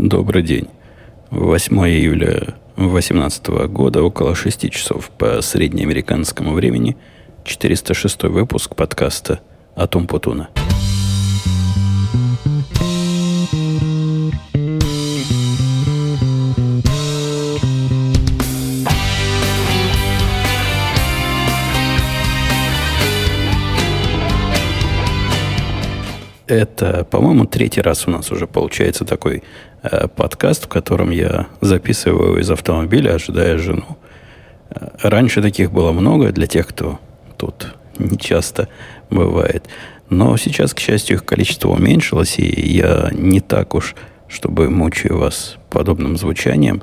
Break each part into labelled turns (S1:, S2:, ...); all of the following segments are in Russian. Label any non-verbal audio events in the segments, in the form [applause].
S1: Добрый день. 8 июля 2018 года, около 6 часов по среднеамериканскому времени, 406 выпуск подкаста «Атом Путуна». Это, по-моему, третий раз у нас уже получается такой подкаст, в котором я записываю из автомобиля, ожидая жену. Э, раньше таких было много для тех, кто тут не часто бывает. Но сейчас, к счастью, их количество уменьшилось, и я не так уж, чтобы мучаю вас подобным звучанием.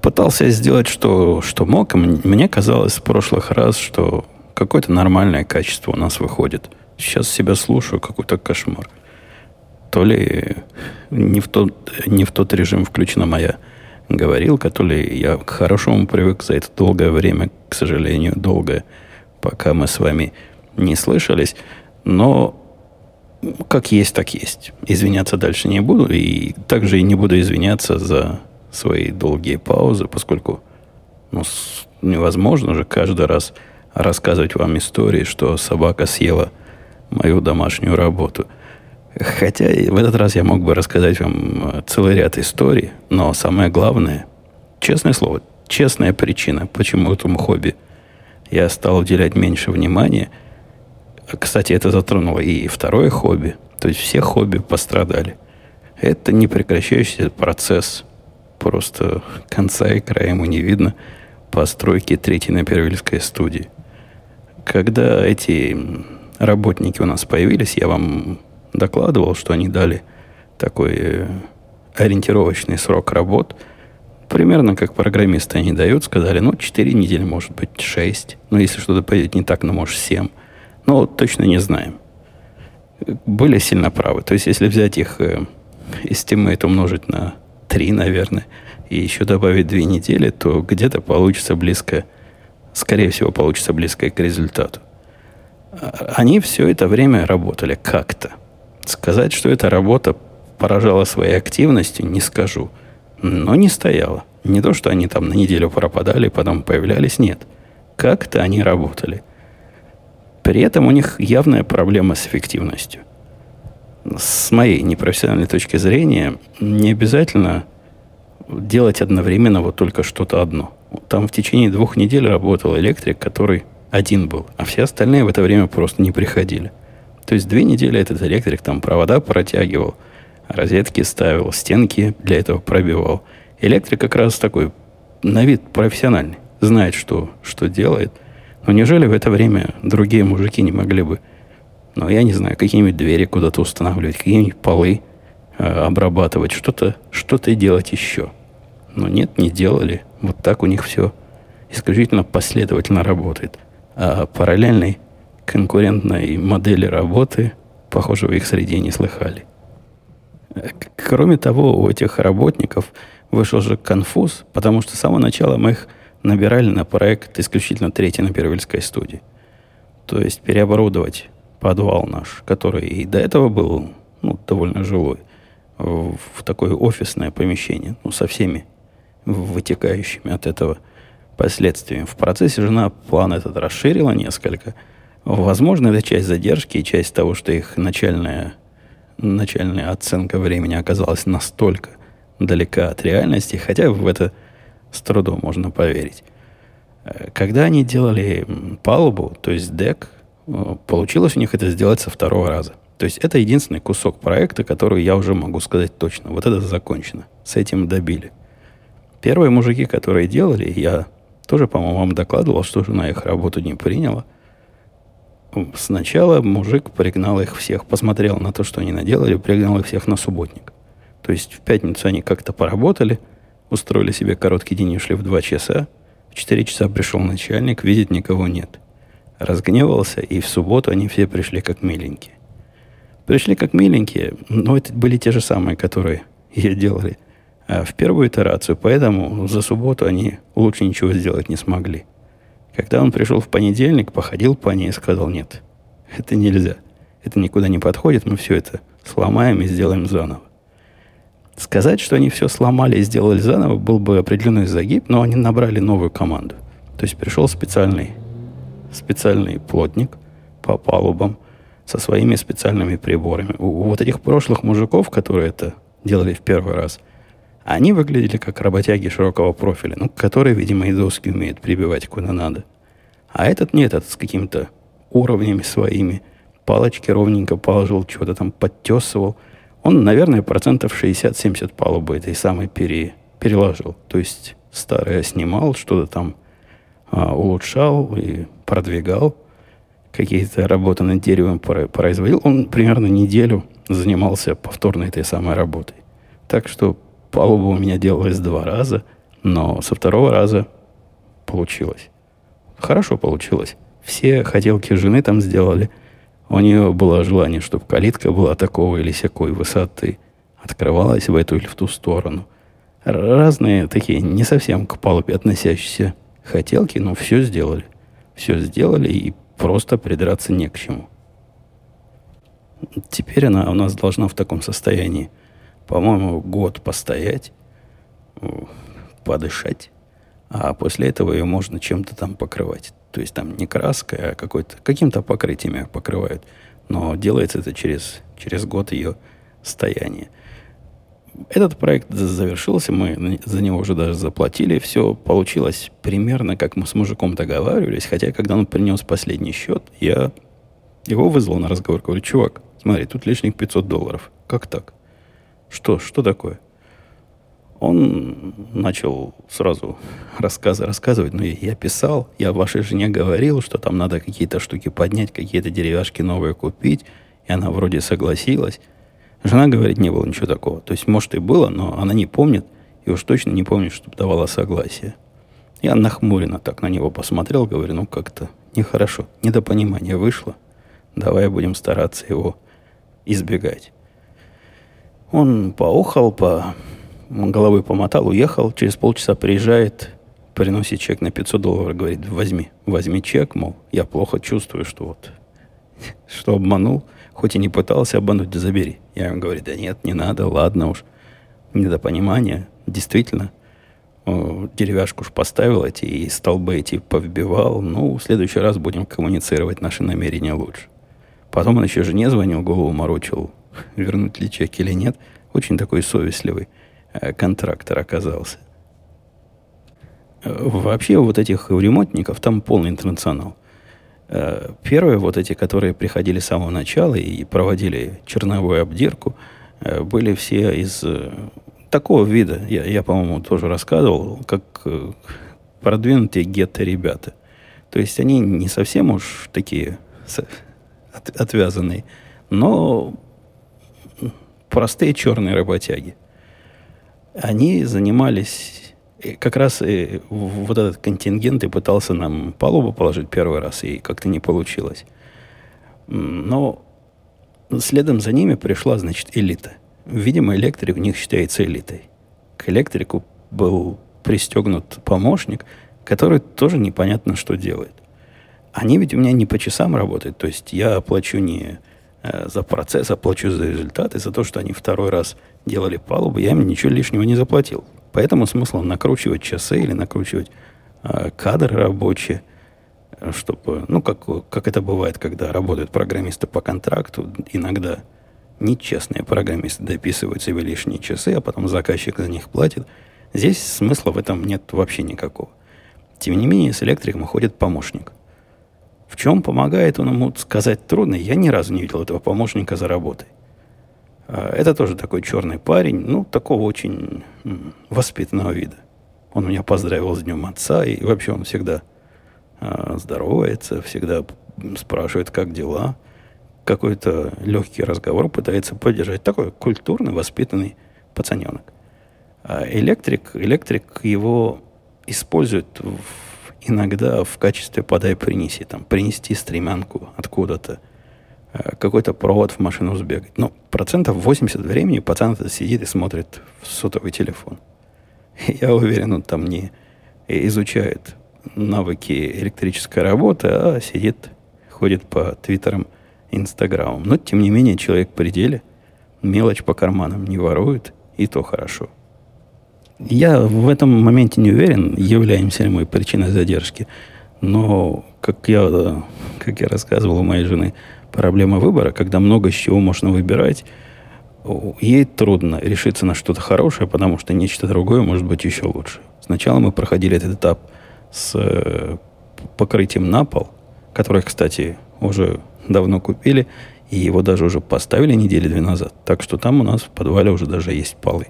S1: Пытался сделать, что, что мог. Мне казалось в прошлых раз, что какое-то нормальное качество у нас выходит – Сейчас себя слушаю, какой-то кошмар. То ли не в тот, не в тот режим включена моя говорилка, то ли я к хорошему привык за это долгое время, к сожалению, долгое, пока мы с вами не слышались. Но как есть, так есть. Извиняться дальше не буду, и также и не буду извиняться за свои долгие паузы, поскольку ну, невозможно же каждый раз рассказывать вам истории, что собака съела мою домашнюю работу. Хотя в этот раз я мог бы рассказать вам э, целый ряд историй, но самое главное, честное слово, честная причина, почему этому хобби я стал уделять меньше внимания. Кстати, это затронуло и второе хобби. То есть все хобби пострадали. Это непрекращающийся процесс. Просто конца и края ему не видно постройки третьей Напервильской студии. Когда эти работники у нас появились, я вам докладывал, что они дали такой э, ориентировочный срок работ. Примерно как программисты они дают, сказали, ну, 4 недели, может быть, 6. Ну, если что-то пойдет не так, ну, может, 7. Но точно не знаем. Были сильно правы. То есть, если взять их э, estimate умножить на 3, наверное, и еще добавить 2 недели, то где-то получится близко, скорее всего, получится близко к результату они все это время работали как-то. Сказать, что эта работа поражала своей активностью, не скажу. Но не стояла. Не то, что они там на неделю пропадали, потом появлялись, нет. Как-то они работали. При этом у них явная проблема с эффективностью. С моей непрофессиональной точки зрения, не обязательно делать одновременно вот только что-то одно. Там в течение двух недель работал электрик, который один был, а все остальные в это время просто не приходили. То есть две недели этот электрик там провода протягивал, розетки ставил, стенки для этого пробивал. Электрик как раз такой на вид профессиональный, знает, что, что делает. Но неужели в это время другие мужики не могли бы, ну, я не знаю, какие-нибудь двери куда-то устанавливать, какие-нибудь полы э, обрабатывать, что-то что делать еще? Но нет, не делали. Вот так у них все исключительно последовательно работает а параллельной конкурентной модели работы, похоже, в их среде не слыхали. Кроме того, у этих работников вышел же конфуз, потому что с самого начала мы их набирали на проект исключительно третьей на Первильской студии. То есть переоборудовать подвал наш, который и до этого был ну, довольно жилой, в такое офисное помещение, ну, со всеми вытекающими от этого последствиями. В процессе жена план этот расширила несколько. Возможно, это часть задержки и часть того, что их начальная, начальная оценка времени оказалась настолько далека от реальности, хотя в это с трудом можно поверить. Э, когда они делали палубу, то есть дек, э, получилось у них это сделать со второго раза. То есть это единственный кусок проекта, который я уже могу сказать точно. Вот это закончено. С этим добили. Первые мужики, которые делали, я тоже, по-моему, вам докладывал, что жена их работу не приняла. Сначала мужик пригнал их всех, посмотрел на то, что они наделали, пригнал их всех на субботник. То есть в пятницу они как-то поработали, устроили себе короткий день и ушли в два часа. В четыре часа пришел начальник, видит, никого нет. Разгневался, и в субботу они все пришли как миленькие. Пришли как миленькие, но это были те же самые, которые [laughs] ее делали – а в первую итерацию, поэтому за субботу они лучше ничего сделать не смогли. Когда он пришел в понедельник, походил по ней и сказал, нет, это нельзя. Это никуда не подходит, мы все это сломаем и сделаем заново. Сказать, что они все сломали и сделали заново, был бы определенный загиб, но они набрали новую команду. То есть пришел специальный, специальный плотник по палубам со своими специальными приборами. У, вот этих прошлых мужиков, которые это делали в первый раз, они выглядели как работяги широкого профиля, ну, которые, видимо, и доски умеют прибивать куда надо. А этот нет, этот с какими-то уровнями своими. Палочки ровненько положил, чего-то там подтесывал – он, наверное, процентов 60-70 палубы этой самой пере, переложил. То есть старое снимал, что-то там а, улучшал и продвигал. Какие-то работы над деревом производил. Он примерно неделю занимался повторно этой самой работой. Так что палуба у меня делалась два раза, но со второго раза получилось. Хорошо получилось. Все хотелки жены там сделали – у нее было желание, чтобы калитка была такого или всякой высоты, открывалась в эту или в ту сторону. Разные такие, не совсем к палубе относящиеся хотелки, но все сделали. Все сделали, и просто придраться не к чему. Теперь она у нас должна в таком состоянии, по-моему, год постоять, подышать, а после этого ее можно чем-то там покрывать. То есть там не краской, а какой-то, каким-то покрытием ее покрывают. Но делается это через, через год ее стояния. Этот проект завершился, мы за него уже даже заплатили. Все получилось примерно, как мы с мужиком договаривались. Хотя, когда он принес последний счет, я его вызвал на разговор. Говорю, чувак, смотри, тут лишних 500 долларов. Как так? Что? Что такое? Он начал сразу рассказы рассказывать, но я писал, я вашей жене говорил, что там надо какие-то штуки поднять, какие-то деревяшки новые купить, и она вроде согласилась. Жена говорит, не было ничего такого. То есть, может, и было, но она не помнит, и уж точно не помнит, чтобы давала согласие. Я нахмуренно так на него посмотрел, говорю, ну как-то нехорошо, недопонимание вышло. Давай будем стараться его избегать. Он поухал, по головой помотал, уехал, через полчаса приезжает, приносит чек на 500 долларов, говорит, возьми, возьми чек, мол, я плохо чувствую, что вот, [laughs] что обманул, хоть и не пытался обмануть, да забери. Я ему говорю, да нет, не надо, ладно уж, недопонимание, действительно, деревяшку уж поставил эти и столбы эти повбивал, ну, в следующий раз будем коммуницировать наши намерения лучше. Потом он еще жене звонил, голову морочил, вернуть ли чек или нет. Очень такой совестливый. Э, контрактор оказался. Э, вообще вот этих ремонтников там полный интернационал. Э, первые вот эти, которые приходили с самого начала и проводили черновую обдирку, были все из такого вида. Я, я по-моему, тоже рассказывал, как продвинутые гетто-ребята. То есть они не совсем уж такие отвязанные, но простые черные работяги – они занимались как раз и вот этот контингент и пытался нам палубу положить первый раз, и как-то не получилось. Но следом за ними пришла, значит, элита. Видимо, электрик у них считается элитой. К электрику был пристегнут помощник, который тоже непонятно, что делает. Они ведь у меня не по часам работают, то есть я оплачу не э, за процесс, а плачу за результаты, за то, что они второй раз делали палубу, я им ничего лишнего не заплатил. Поэтому смысл накручивать часы или накручивать э, кадры рабочие, чтобы, ну, как, как это бывает, когда работают программисты по контракту, иногда нечестные программисты дописывают себе лишние часы, а потом заказчик за них платит. Здесь смысла в этом нет вообще никакого. Тем не менее, с электриком ходит помощник. В чем помогает он ему сказать трудно, я ни разу не видел этого помощника за работой. А, это тоже такой черный парень, ну, такого очень воспитанного вида. Он меня поздравил с Днем Отца, и вообще он всегда э, здоровается, всегда спрашивает, как дела. Какой-то легкий разговор пытается поддержать. Такой культурный, воспитанный пацаненок. А электрик, электрик его использует в, иногда в качестве подай-принеси. Там, принести стремянку откуда-то – Э, какой-то провод в машину сбегать. Но процентов 80 времени пацан сидит и смотрит в сотовый телефон. [laughs] Я уверен, он там не изучает навыки электрической работы, а сидит, ходит по твиттерам, инстаграмам. Но, тем не менее, человек в пределе, мелочь по карманам не ворует и то хорошо. Я в этом моменте не уверен, являемся ли мы причиной задержки. Но, как я, как я рассказывал у моей жены, проблема выбора, когда много чего можно выбирать, ей трудно решиться на что-то хорошее, потому что нечто другое может быть еще лучше. Сначала мы проходили этот этап с э, покрытием на пол, которое, кстати, уже давно купили, и его даже уже поставили недели две назад. Так что там у нас в подвале уже даже есть полы.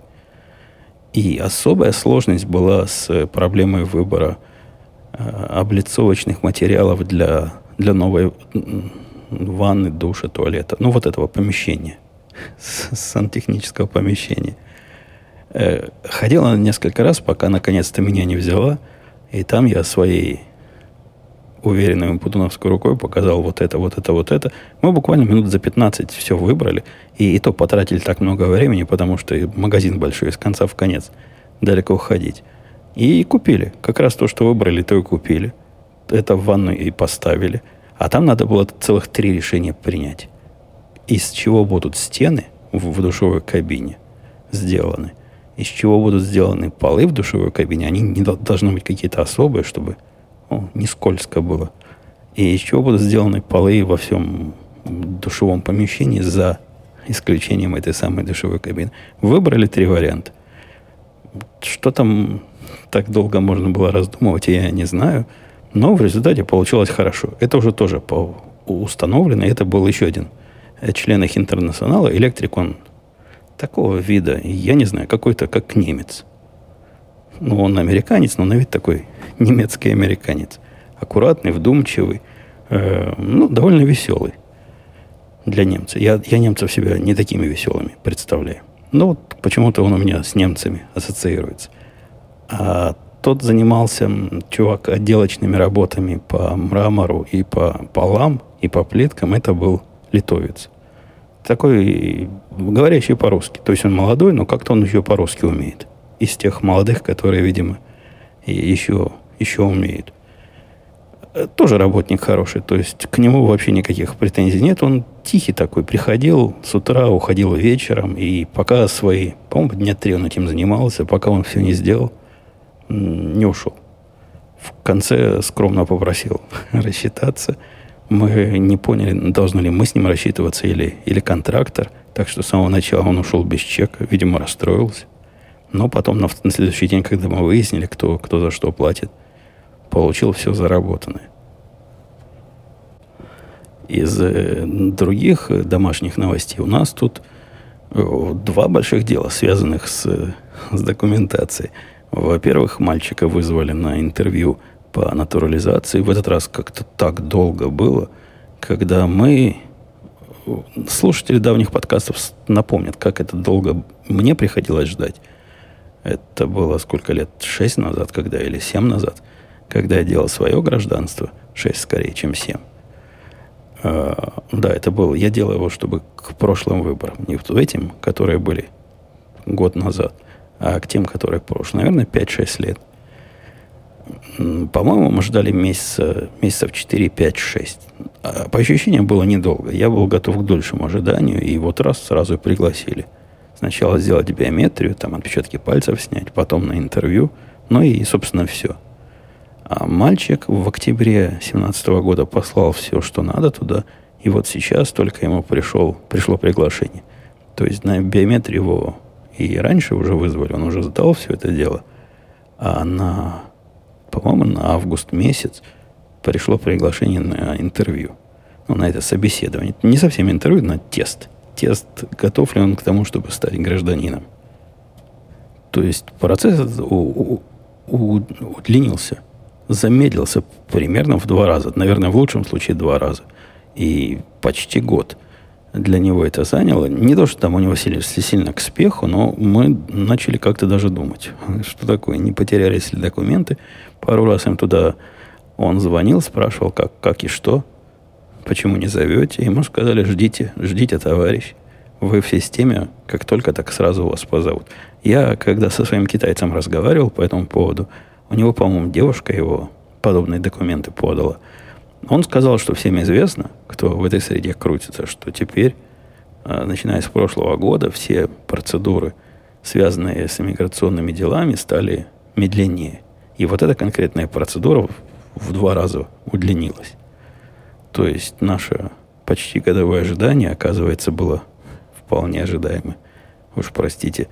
S1: И особая сложность была с проблемой выбора э, облицовочных материалов для, для новой ванны, душа, туалета. Ну, вот этого помещения. Сантехнического помещения. Э, ходила несколько раз, пока наконец-то меня не взяла. И там я своей уверенной путуновской рукой показал вот это, вот это, вот это. Мы буквально минут за 15 все выбрали. И, и то потратили так много времени, потому что магазин большой, из конца в конец. Далеко уходить. И купили. Как раз то, что выбрали, то и купили. Это в ванну и поставили. А там надо было целых три решения принять. Из чего будут стены в, в душевой кабине сделаны. Из чего будут сделаны полы в душевой кабине. Они не должны быть какие-то особые, чтобы о, не скользко было. И чего будут сделаны полы во всем душевом помещении за исключением этой самой душевой кабины. Выбрали три варианта. Что там так долго можно было раздумывать, я не знаю. Но в результате получилось хорошо. Это уже тоже установлено. Это был еще один член их интернационала. Электрик, он такого вида, я не знаю, какой-то как немец. Ну, он американец, но на вид такой немецкий американец. Аккуратный, вдумчивый, э, ну, довольно веселый для немца. Я, я немцев себя не такими веселыми представляю. Ну, вот почему-то он у меня с немцами ассоциируется. А тот занимался, чувак, отделочными работами по мрамору и по полам, и по плиткам. Это был литовец. Такой, говорящий по-русски. То есть он молодой, но как-то он еще по-русски умеет. Из тех молодых, которые, видимо, еще, еще умеют. Э, тоже работник хороший, то есть к нему вообще никаких претензий нет. Он тихий такой, приходил с утра, уходил вечером, и пока свои, по-моему, дня три он этим занимался, пока он все не сделал, не ушел. В конце скромно попросил [laughs] рассчитаться. Мы не поняли, должны ли мы с ним рассчитываться или, или контрактор. Так что с самого начала он ушел без чека, видимо, расстроился. Но потом на, на следующий день, когда мы выяснили, кто, кто за что платит, получил все заработанное. Из э, других домашних новостей у нас тут э, два больших дела, связанных с, с документацией. Во-первых, мальчика вызвали на интервью по натурализации. В этот раз как-то так долго было, когда мы... Слушатели давних подкастов напомнят, как это долго мне приходилось ждать. Это было сколько лет? Шесть назад, когда или семь назад, когда я делал свое гражданство. Шесть скорее, чем семь. А, да, это было. Я делал его, чтобы к прошлым выборам. Не к этим, которые были год назад, а к тем, которые прошлые. Наверное, 5-6 лет. По-моему, мы ждали месяца, месяцев 4, 5, 6. А по ощущениям было недолго. Я был готов к дольшему ожиданию, и вот раз сразу пригласили – Сначала сделать биометрию, там отпечатки пальцев снять, потом на интервью. Ну и, собственно, все. А мальчик в октябре 2017 года послал все, что надо туда. И вот сейчас только ему пришел, пришло приглашение. То есть на биометрию его и раньше уже вызвали, он уже сдал все это дело. А на, по-моему, на август месяц пришло приглашение на интервью. Ну, на это собеседование. Не совсем интервью, на тест – тест, готов ли он к тому, чтобы стать гражданином. То есть процесс у, удлинился, замедлился примерно в два раза. Наверное, в лучшем случае два раза. И почти год для него это заняло. Не то, что там у него сильно, сильно к спеху, но мы начали как-то даже думать, что такое, не потерялись ли документы. Пару раз им туда он звонил, спрашивал, как, как и что – почему не зовете? Ему сказали, ждите, ждите, товарищ. Вы в системе, как только так сразу вас позовут. Я, когда со своим китайцем разговаривал по этому поводу, у него, по-моему, девушка его подобные документы подала. Он сказал, что всем известно, кто в этой среде крутится, что теперь, а, начиная с прошлого года, все процедуры связанные с иммиграционными делами, стали медленнее. И вот эта конкретная процедура в два раза удлинилась. То есть наше почти годовое ожидание, оказывается, было вполне ожидаемо. Уж простите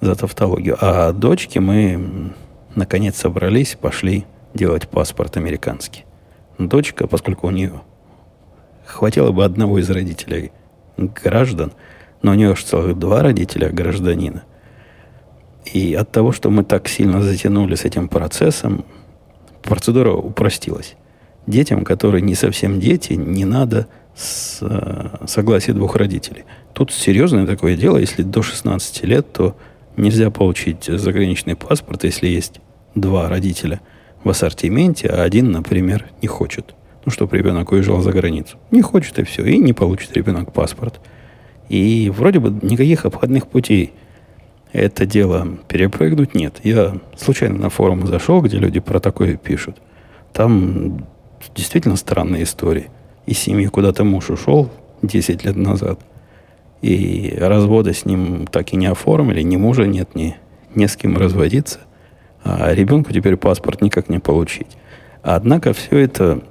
S1: за тавтологию. А дочке мы наконец собрались, пошли делать паспорт американский. Дочка, поскольку у нее хватило бы одного из родителей граждан, но у нее аж целых два родителя гражданина. И от того, что мы так сильно затянули с этим процессом, процедура упростилась. Детям, которые не совсем дети, не надо с, э, согласия двух родителей. Тут серьезное такое дело, если до 16 лет, то нельзя получить заграничный паспорт, если есть два родителя в ассортименте, а один, например, не хочет. Ну, чтобы ребенок уезжал за границу. Не хочет и все, и не получит ребенок паспорт. И вроде бы никаких обходных путей это дело перепрыгнуть нет. Я случайно на форум зашел, где люди про такое пишут. Там действительно странные истории. Из семьи куда-то муж ушел 10 лет назад. И развода с ним так и не оформили, ни мужа нет, ни, ни с кем разводиться. А ребенку теперь паспорт никак не получить. Однако все это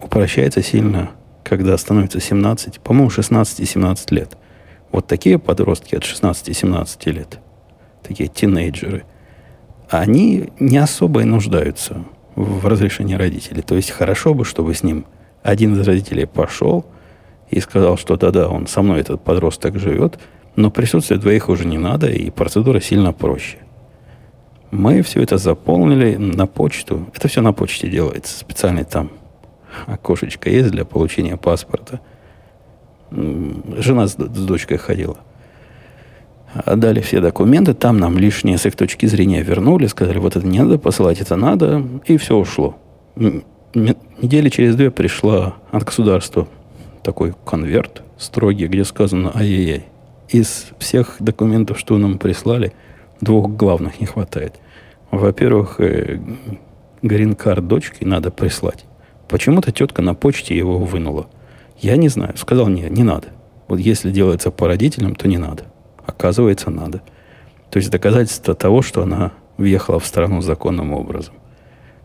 S1: упрощается сильно, когда становится 17, по-моему, 16 и 17 лет. Вот такие подростки от 16-17 лет, такие тинейджеры, они не особо и нуждаются в разрешении родителей. То есть хорошо бы, чтобы с ним один из родителей пошел и сказал, что да-да, он со мной этот подросток живет, но присутствие двоих уже не надо, и процедура сильно проще. Мы все это заполнили на почту. Это все на почте делается. Специальный там окошечко есть для получения паспорта. Жена с, с дочкой ходила. Отдали все документы, там нам лишнее с их точки зрения вернули, сказали, вот это не надо посылать, это надо, и все ушло. Недели через две пришла от государства такой конверт строгий, где сказано ай-яй-яй. Из всех документов, что нам прислали, двух главных не хватает. Во-первых, э, грин-карт дочки надо прислать. Почему-то тетка на почте его вынула. Я не знаю. Сказал, не, не надо. Вот если делается по родителям, то не надо. Оказывается, надо. То есть доказательство того, что она въехала в страну законным образом.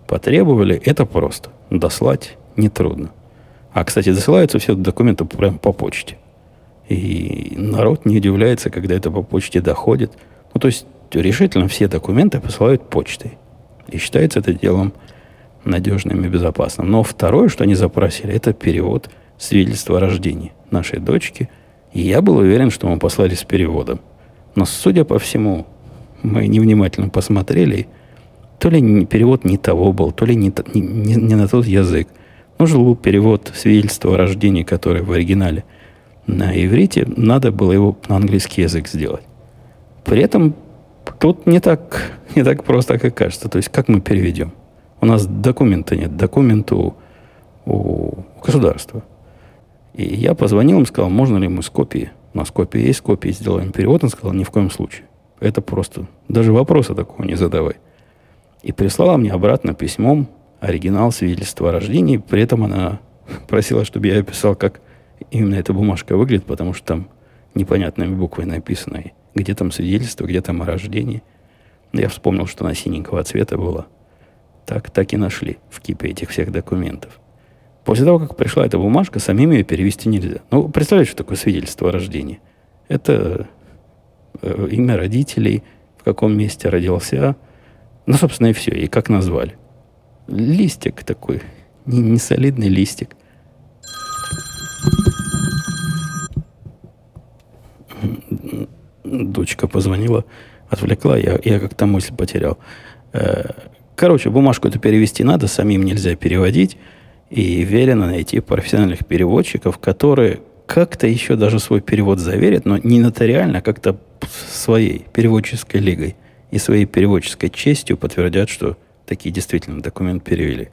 S1: Потребовали, это просто. Дослать нетрудно. А, кстати, досылаются все документы прямо по почте. И народ не удивляется, когда это по почте доходит. Ну, то есть решительно все документы посылают почтой. И считается это делом надежным и безопасным. Но второе, что они запросили, это перевод свидетельства о рождении нашей дочки. И я был уверен, что мы послали с переводом. Но, судя по всему, мы невнимательно посмотрели, то ли перевод не того был, то ли не, не, не на тот язык. Нужен был перевод свидетельства о рождении, которое в оригинале на иврите, надо было его на английский язык сделать. При этом тут не так, не так просто, как кажется. То есть, как мы переведем? У нас документа нет, документ у, у государства. И я позвонил им, сказал, можно ли мы с копии. У нас копия есть, копии сделаем перевод. Он сказал, ни в коем случае. Это просто, даже вопроса такого не задавай. И прислала мне обратно письмом оригинал свидетельства о рождении. При этом она [laughs] просила, чтобы я описал, как именно эта бумажка выглядит, потому что там непонятными буквой написано, где там свидетельство, где там о рождении. Я вспомнил, что она синенького цвета была. Так, так и нашли в кипе этих всех документов. После того, как пришла эта бумажка, самим ее перевести нельзя. Ну, представляете, что такое свидетельство о рождении? Это э, имя родителей, в каком месте родился, ну, собственно, и все, и как назвали. Листик такой, не, не солидный листик. Дочка позвонила, отвлекла, я, я как-то мысль потерял. Э, Короче, бумажку эту перевести надо, самим нельзя переводить. И велено найти профессиональных переводчиков, которые как-то еще даже свой перевод заверят, но не нотариально, а как-то своей переводческой лигой и своей переводческой честью подтвердят, что такие действительно документ перевели.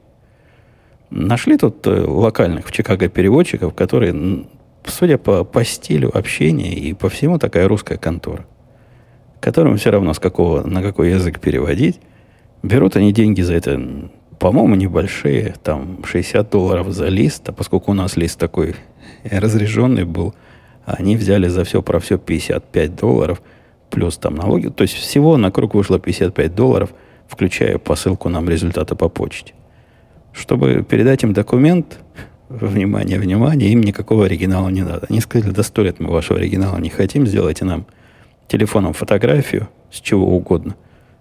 S1: Нашли тут э, локальных в Чикаго переводчиков, которые, судя по, по стилю общения и по всему, такая русская контора, которым все равно с какого, на какой язык переводить, Берут они деньги за это, по-моему, небольшие, там 60 долларов за лист, а поскольку у нас лист такой [laughs] разряженный был, они взяли за все про все 55 долларов, плюс там налоги. То есть всего на круг вышло 55 долларов, включая посылку нам результата по почте. Чтобы передать им документ, [laughs] внимание, внимание, им никакого оригинала не надо. Они сказали, да сто лет мы вашего оригинала не хотим, сделайте нам телефоном фотографию с чего угодно,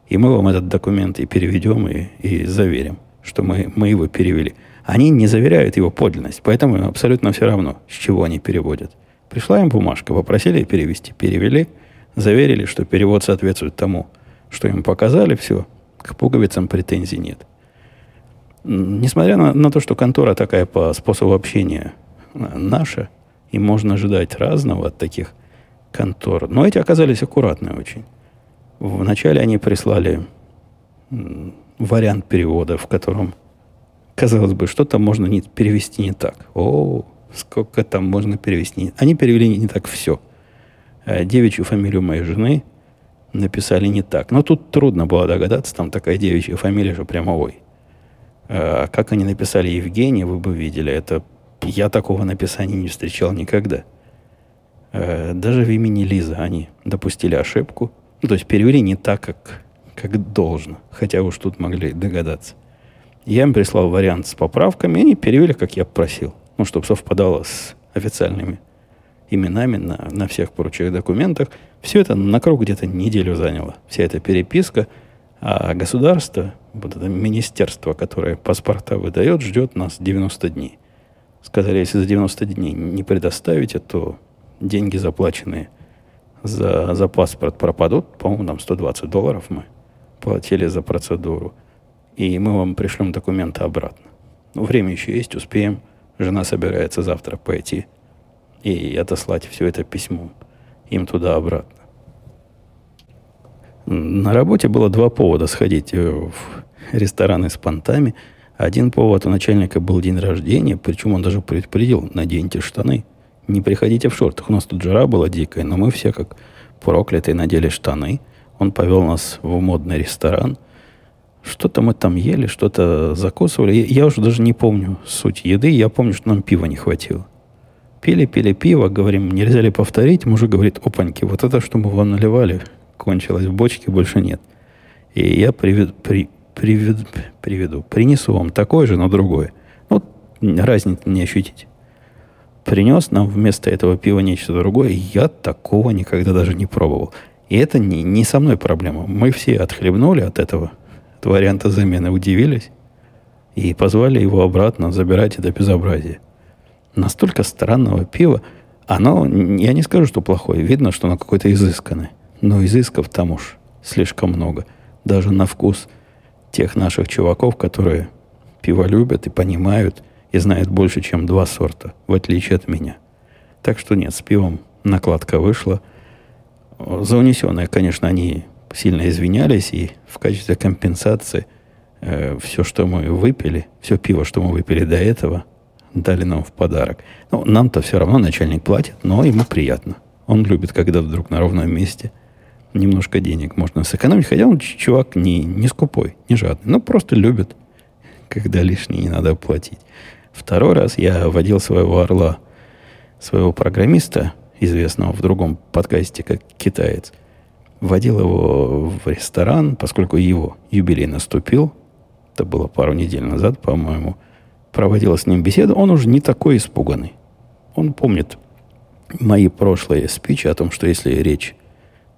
S1: и мы вам этот документ и переведем, и, и заверим, что мы, мы его перевели. Они не заверяют его подлинность, поэтому им абсолютно все равно, с чего они переводят. Пришла им бумажка, попросили перевести, перевели, заверили, что перевод соответствует тому, что им показали, все, к пуговицам претензий нет. Несмотря на, на то, что контора такая по способу общения наша, и можно ожидать разного от таких контор, но эти оказались аккуратные очень. Вначале они прислали вариант перевода, в котором, казалось бы, что-то можно не, перевести не так. О, сколько там можно перевести. Они перевели не так все. Э, девичью фамилию моей жены написали не так. Но тут трудно было догадаться, там такая девичья фамилия же прямо ой. А как они написали Евгений, вы бы видели. Это я такого написания не встречал никогда. Э, даже в имени Лиза они допустили ошибку. Ну, то есть перевели не так, как, как должно. Хотя уж тут могли догадаться. Я им прислал вариант с поправками, и они перевели, как я просил. Ну, чтобы совпадало с официальными именами на, на всех прочих документах. Все это на круг где-то неделю заняло. Вся эта переписка. А государство, вот это министерство, которое паспорта выдает, ждет нас 90 дней. Сказали, если за 90 дней не предоставите, то деньги заплаченные за, за паспорт пропадут. По-моему, нам 120 долларов мы платили за процедуру. И мы вам пришлем документы обратно. Ну, время еще есть, успеем. Жена собирается завтра пойти и отослать все это письмом им туда-обратно. На работе было два повода сходить э, в рестораны с понтами. Один повод у начальника был день рождения, причем он даже предупредил, наденьте штаны. Не приходите в шортах. У нас тут жара была дикая, но мы все как проклятые надели штаны. Он повел нас в модный ресторан. Что-то мы там ели, что-то закусывали. Я уже даже не помню суть еды. Я помню, что нам пива не хватило. Пили, пили пиво, говорим, нельзя ли повторить? Мужик говорит, опаньки, вот это, что мы вам наливали, кончилось в бочке, больше нет. И я приведу, при, приведу, приведу, принесу вам такое же, но другое. Ну, разницы не ощутить. Принес нам вместо этого пива нечто другое. Я такого никогда даже не пробовал. И это не, не со мной проблема. Мы все отхлебнули от этого, от варианта замены, удивились и позвали его обратно забирать это безобразие настолько странного пива, оно, я не скажу, что плохое, видно, что оно какое-то изысканное. Но изысков там уж слишком много. Даже на вкус тех наших чуваков, которые пиво любят и понимают, и знают больше, чем два сорта, в отличие от меня. Так что нет, с пивом накладка вышла. За унесенное, конечно, они сильно извинялись, и в качестве компенсации э, все, что мы выпили, все пиво, что мы выпили до этого – дали нам в подарок. Ну, нам-то все равно начальник платит, но ему приятно. Он любит, когда вдруг на ровном месте немножко денег можно сэкономить. Хотя он чувак не, не скупой, не жадный. Но просто любит, когда лишнее не надо платить. Второй раз я водил своего орла, своего программиста, известного в другом подкасте как китаец, водил его в ресторан, поскольку его юбилей наступил. Это было пару недель назад, по-моему – проводила с ним беседу, он уже не такой испуганный. Он помнит мои прошлые спичи о том, что если речь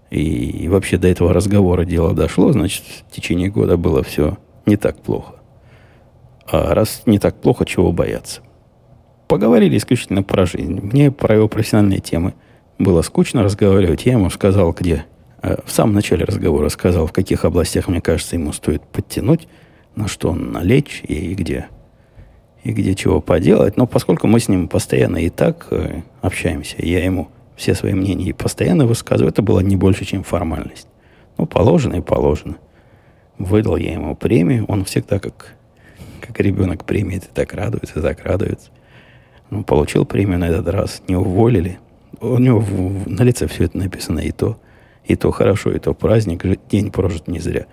S1: и вообще до этого разговора дело дошло, значит, в течение года было все не так плохо. А раз не так плохо, чего бояться? Поговорили исключительно про жизнь. Мне про его профессиональные темы было скучно разговаривать. Я ему сказал, где... Э, в самом начале разговора сказал, в каких областях, мне кажется, ему стоит подтянуть, на что он налечь и где и где чего поделать. Но поскольку мы с ним постоянно и так э, общаемся, я ему все свои мнения постоянно высказываю, это было не больше, чем формальность. Ну, положено и положено. Выдал я ему премию, он всегда как, как ребенок премии, и так радуется, так радуется. Ну, получил премию на этот раз, не уволили. У него в, в, на лице все это написано, и то, и то хорошо, и то праздник, день прожит не зря.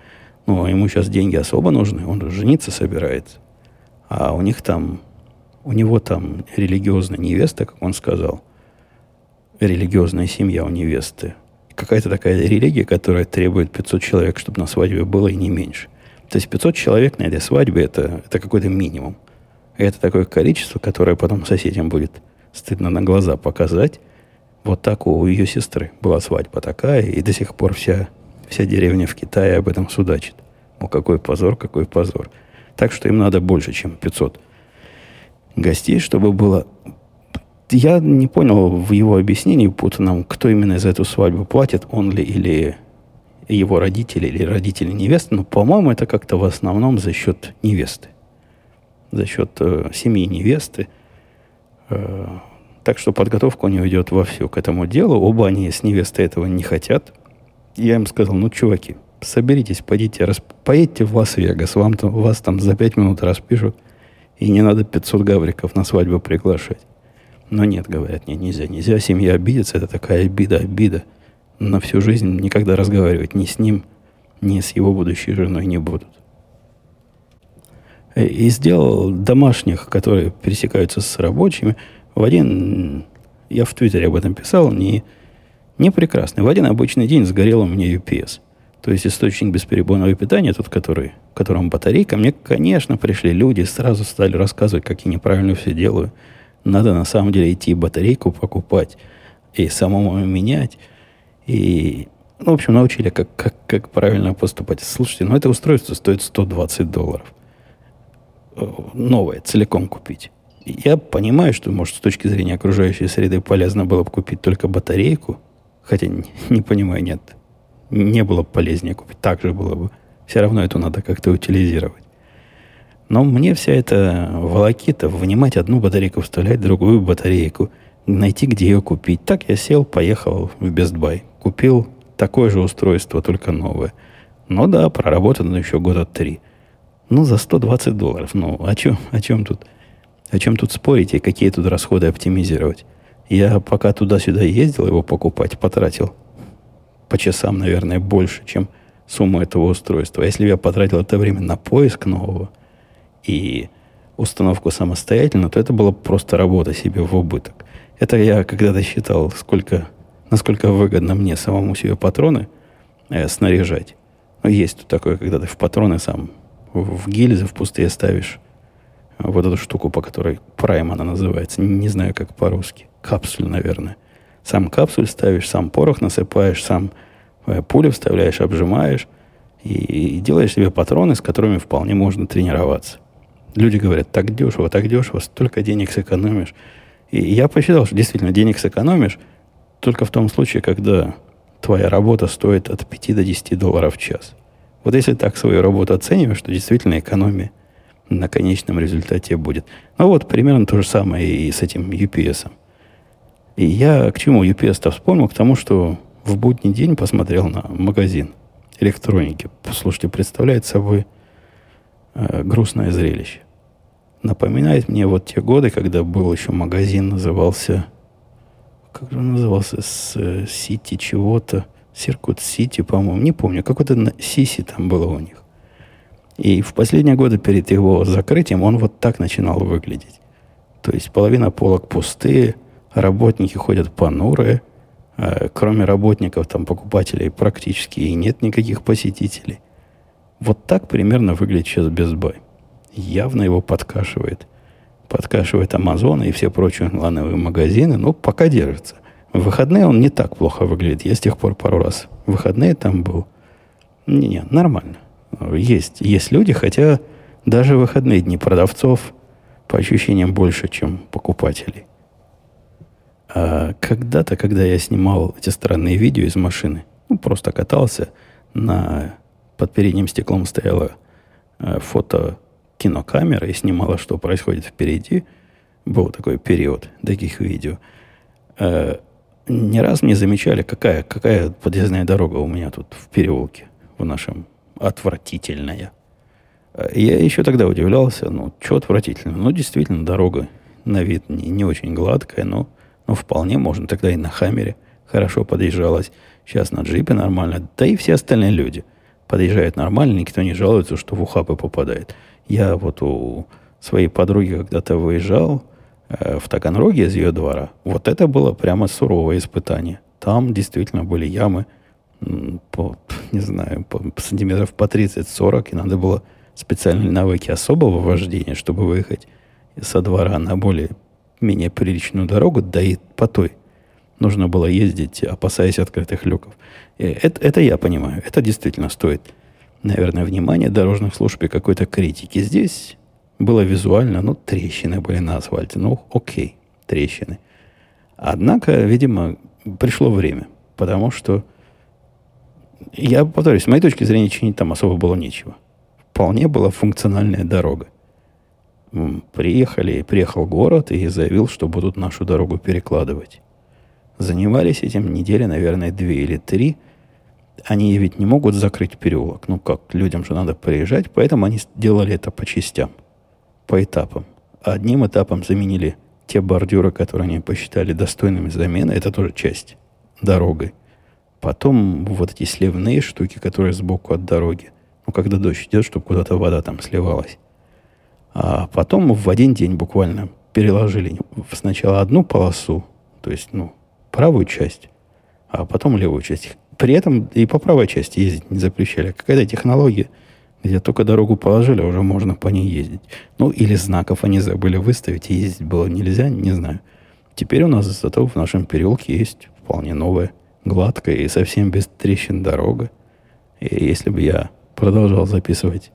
S1: Ну, ему сейчас деньги особо нужны, он же жениться собирается. А у них там, у него там религиозная невеста, как он сказал, религиозная семья у невесты. какая-то такая религия, которая требует 500 человек, чтобы на свадьбе было и не меньше. То есть 500 человек на этой свадьбе это, это какой-то минимум. Это такое количество, которое потом соседям будет стыдно на глаза показать. Вот так у ее сестры была свадьба такая, и до сих пор вся, вся деревня в Китае об этом судачит. О, какой позор, какой позор. Так что им надо больше, чем 500 гостей, чтобы было... Я не понял в его объяснении путанном, кто именно за эту свадьбу платит, он ли или его родители, или родители невесты, но, по-моему, это как-то в основном за счет невесты. За счет э, семьи невесты. Э, так что подготовка у него идет вовсю к этому делу. Оба они с невестой этого не хотят. Я им сказал, ну, чуваки, соберитесь, пойдите, рас... поедьте в Лас-Вегас, вам там, вас там за пять минут распишут, и не надо 500 гавриков на свадьбу приглашать. Но нет, говорят, нет, нельзя, нельзя, семья обидится, это такая обида, обида. На всю жизнь никогда разговаривать ни с ним, ни с его будущей женой не будут. И сделал домашних, которые пересекаются с рабочими, в один, я в Твиттере об этом писал, не, не прекрасный. В один обычный день сгорел у меня UPS – то есть источник бесперебойного питания, тот, который, в котором батарейка, мне, конечно, пришли люди, сразу стали рассказывать, как я неправильно все делаю. Надо на самом деле идти батарейку покупать и самому менять. И, ну, в общем, научили, как, как, как правильно поступать. Слушайте, ну это устройство стоит 120 долларов. Э, новое, целиком купить. Я понимаю, что, может, с точки зрения окружающей среды полезно было бы купить только батарейку, хотя не, не понимаю, нет, не было бы полезнее купить. Так же было бы. Все равно это надо как-то утилизировать. Но мне вся эта волокита, вынимать одну батарейку, вставлять другую батарейку, найти, где ее купить. Так я сел, поехал в Best Buy. Купил такое же устройство, только новое. Ну да, проработано еще года три. Ну, за 120 долларов. Ну, о чем, о чем тут? О чем тут спорить и какие тут расходы оптимизировать? Я пока туда-сюда ездил его покупать, потратил по часам, наверное, больше, чем сумма этого устройства. Если бы я потратил это время на поиск нового и установку самостоятельно, то это была просто работа себе в убыток. Это я когда-то считал, сколько, насколько выгодно мне самому себе патроны э, снаряжать. Но есть тут такое, когда ты в патроны сам в, в гильзы в пустые ставишь вот эту штуку, по которой прайм она называется. Не, не знаю, как по-русски. Капсуль, наверное. Сам капсуль ставишь, сам порох насыпаешь, сам э, пули вставляешь, обжимаешь и, и делаешь себе патроны, с которыми вполне можно тренироваться. Люди говорят, так дешево, так дешево, столько денег сэкономишь. И я посчитал, что действительно денег сэкономишь только в том случае, когда твоя работа стоит от 5 до 10 долларов в час. Вот если так свою работу оцениваешь, то действительно экономия на конечном результате будет. Ну вот, примерно то же самое и с этим UPS. -ом. И я к чему UPS-то вспомнил? К тому, что в будний день посмотрел на магазин электроники. Послушайте, представляет собой э, грустное зрелище. Напоминает мне вот те годы, когда был еще магазин, назывался... Как же он назывался? С Сити чего-то. Сиркут Сити, по-моему. Не помню. Какой-то Сиси там было у них. И в последние годы перед его закрытием он вот так начинал выглядеть. То есть половина полок пустые – работники ходят понурые, а кроме работников, там, покупателей практически и нет никаких посетителей. Вот так примерно выглядит сейчас Best. Явно его подкашивает. Подкашивает Amazon и все прочие онлайновые магазины, но пока держится. В выходные он не так плохо выглядит. Я с тех пор пару раз в выходные там был. Не-не, нормально. Есть, есть люди, хотя даже выходные дни продавцов по ощущениям больше, чем покупателей. А когда-то, когда я снимал эти странные видео из машины, ну, просто катался, на, под передним стеклом стояла э, фото кинокамера и снимала, что происходит впереди. Был такой период таких видео. Э, ни разу не замечали, какая, какая подъездная дорога у меня тут в переулке, в нашем отвратительная. Э, я еще тогда удивлялся, ну, что отвратительно. Ну, действительно, дорога на вид не, не очень гладкая, но вполне можно. Тогда и на Хаммере хорошо подъезжалось. Сейчас на джипе нормально. Да и все остальные люди подъезжают нормально. Никто не жалуется, что в ухапы попадает. Я вот у своей подруги когда-то выезжал э, в Таганроге из ее двора. Вот это было прямо суровое испытание. Там действительно были ямы по, не знаю, по сантиметров по 30-40, и надо было специальные навыки особого вождения, чтобы выехать со двора на более менее приличную дорогу, да и по той нужно было ездить, опасаясь открытых люков. Это, это я понимаю. Это действительно стоит, наверное, внимания дорожных служб и какой-то критики. Здесь было визуально, ну, трещины были на асфальте. Ну, окей, трещины. Однако, видимо, пришло время, потому что, я повторюсь, с моей точки зрения, чинить там особо было нечего. Вполне была функциональная дорога. Приехали, приехал город и заявил, что будут нашу дорогу перекладывать. Занимались этим недели, наверное, две или три. Они ведь не могут закрыть переулок. Ну как, людям же надо приезжать, поэтому они сделали это по частям, по этапам. Одним этапом заменили те бордюры, которые они посчитали достойными замены, это тоже часть дороги. Потом вот эти сливные штуки, которые сбоку от дороги. Ну, когда дождь идет, чтобы куда-то вода там сливалась. А потом в один день буквально переложили сначала одну полосу, то есть, ну, правую часть, а потом левую часть. При этом и по правой части ездить не запрещали. Какая-то технология, где только дорогу положили, уже можно по ней ездить. Ну, или знаков они забыли выставить, и ездить было нельзя, не знаю. Теперь у нас зато в нашем переулке есть вполне новая, гладкая и совсем без трещин дорога. И если бы я продолжал записывать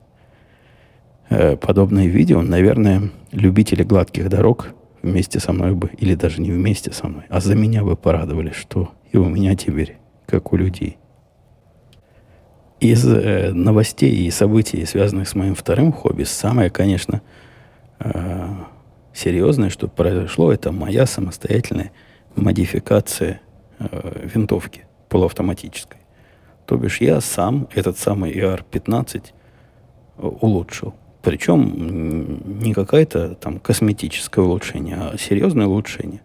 S1: э, подобные видео, наверное, любители гладких дорог вместе со мной бы, или даже не вместе со мной, а за меня бы порадовали, что и у меня теперь, как у людей. Из э, новостей и событий, связанных с моим вторым хобби, самое, конечно, э, серьезное, что произошло, это моя самостоятельная модификация э, винтовки полуавтоматической. То бишь я сам этот самый ER-15 улучшил. Причем не какое-то там косметическое улучшение, а серьезное улучшение.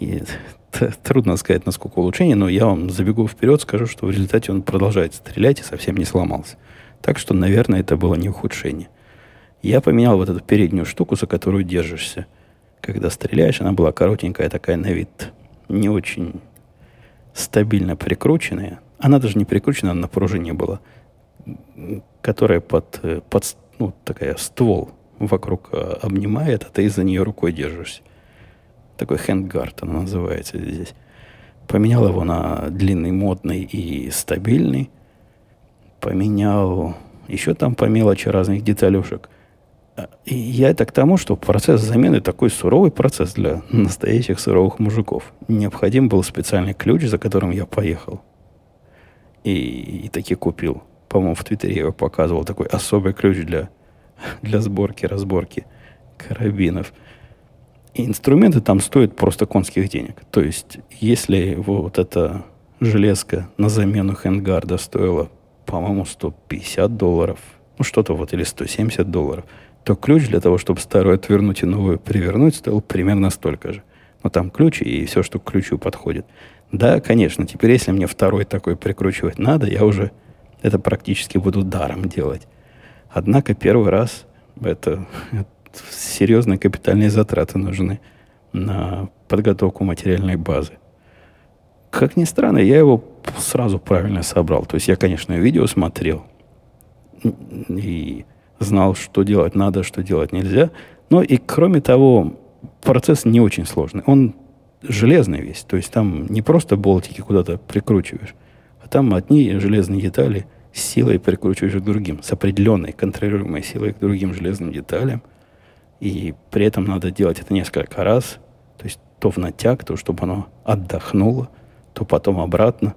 S1: И [laughs] трудно сказать, насколько улучшение, но я вам забегу вперед, скажу, что в результате он продолжает стрелять и совсем не сломался. Так что, наверное, это было не ухудшение. Я поменял вот эту переднюю штуку, за которую держишься. Когда стреляешь, она была коротенькая такая на вид, не очень стабильно прикрученная. Она даже не прикручена, на пружине была которая под, э, под ну, такая ствол вокруг э, обнимает, а ты за нее рукой держишься. Такой хендгард она называется здесь. Поменял его на длинный, модный и стабильный. Поменял еще там по мелочи разных деталюшек. А, и я это к тому, что процесс замены такой суровый процесс для [laughs] настоящих суровых мужиков. Необходим был специальный ключ, за которым я поехал. И, и таки купил по-моему, в Твиттере я его показывал, такой особый ключ для, для сборки, разборки карабинов. И инструменты там стоят просто конских денег. То есть, если вот эта железка на замену хендгарда стоила, по-моему, 150 долларов, ну что-то вот, или 170 долларов, то ключ для того, чтобы старую отвернуть и новую привернуть, стоил примерно столько же. Но там ключ и все, что к ключу подходит. Да, конечно, теперь если мне второй такой прикручивать надо, я уже это практически буду даром делать. Однако первый раз это, это серьезные капитальные затраты нужны на подготовку материальной базы. Как ни странно, я его сразу правильно собрал. То есть я, конечно, видео смотрел и знал, что делать надо, что делать нельзя. Но и кроме того, процесс не очень сложный. Он железный весь. То есть там не просто болтики куда-то прикручиваешь, там одни железные детали с силой прикручиваешь к другим, с определенной контролируемой силой к другим железным деталям. И при этом надо делать это несколько раз. То есть то в натяг, то чтобы оно отдохнуло, то потом обратно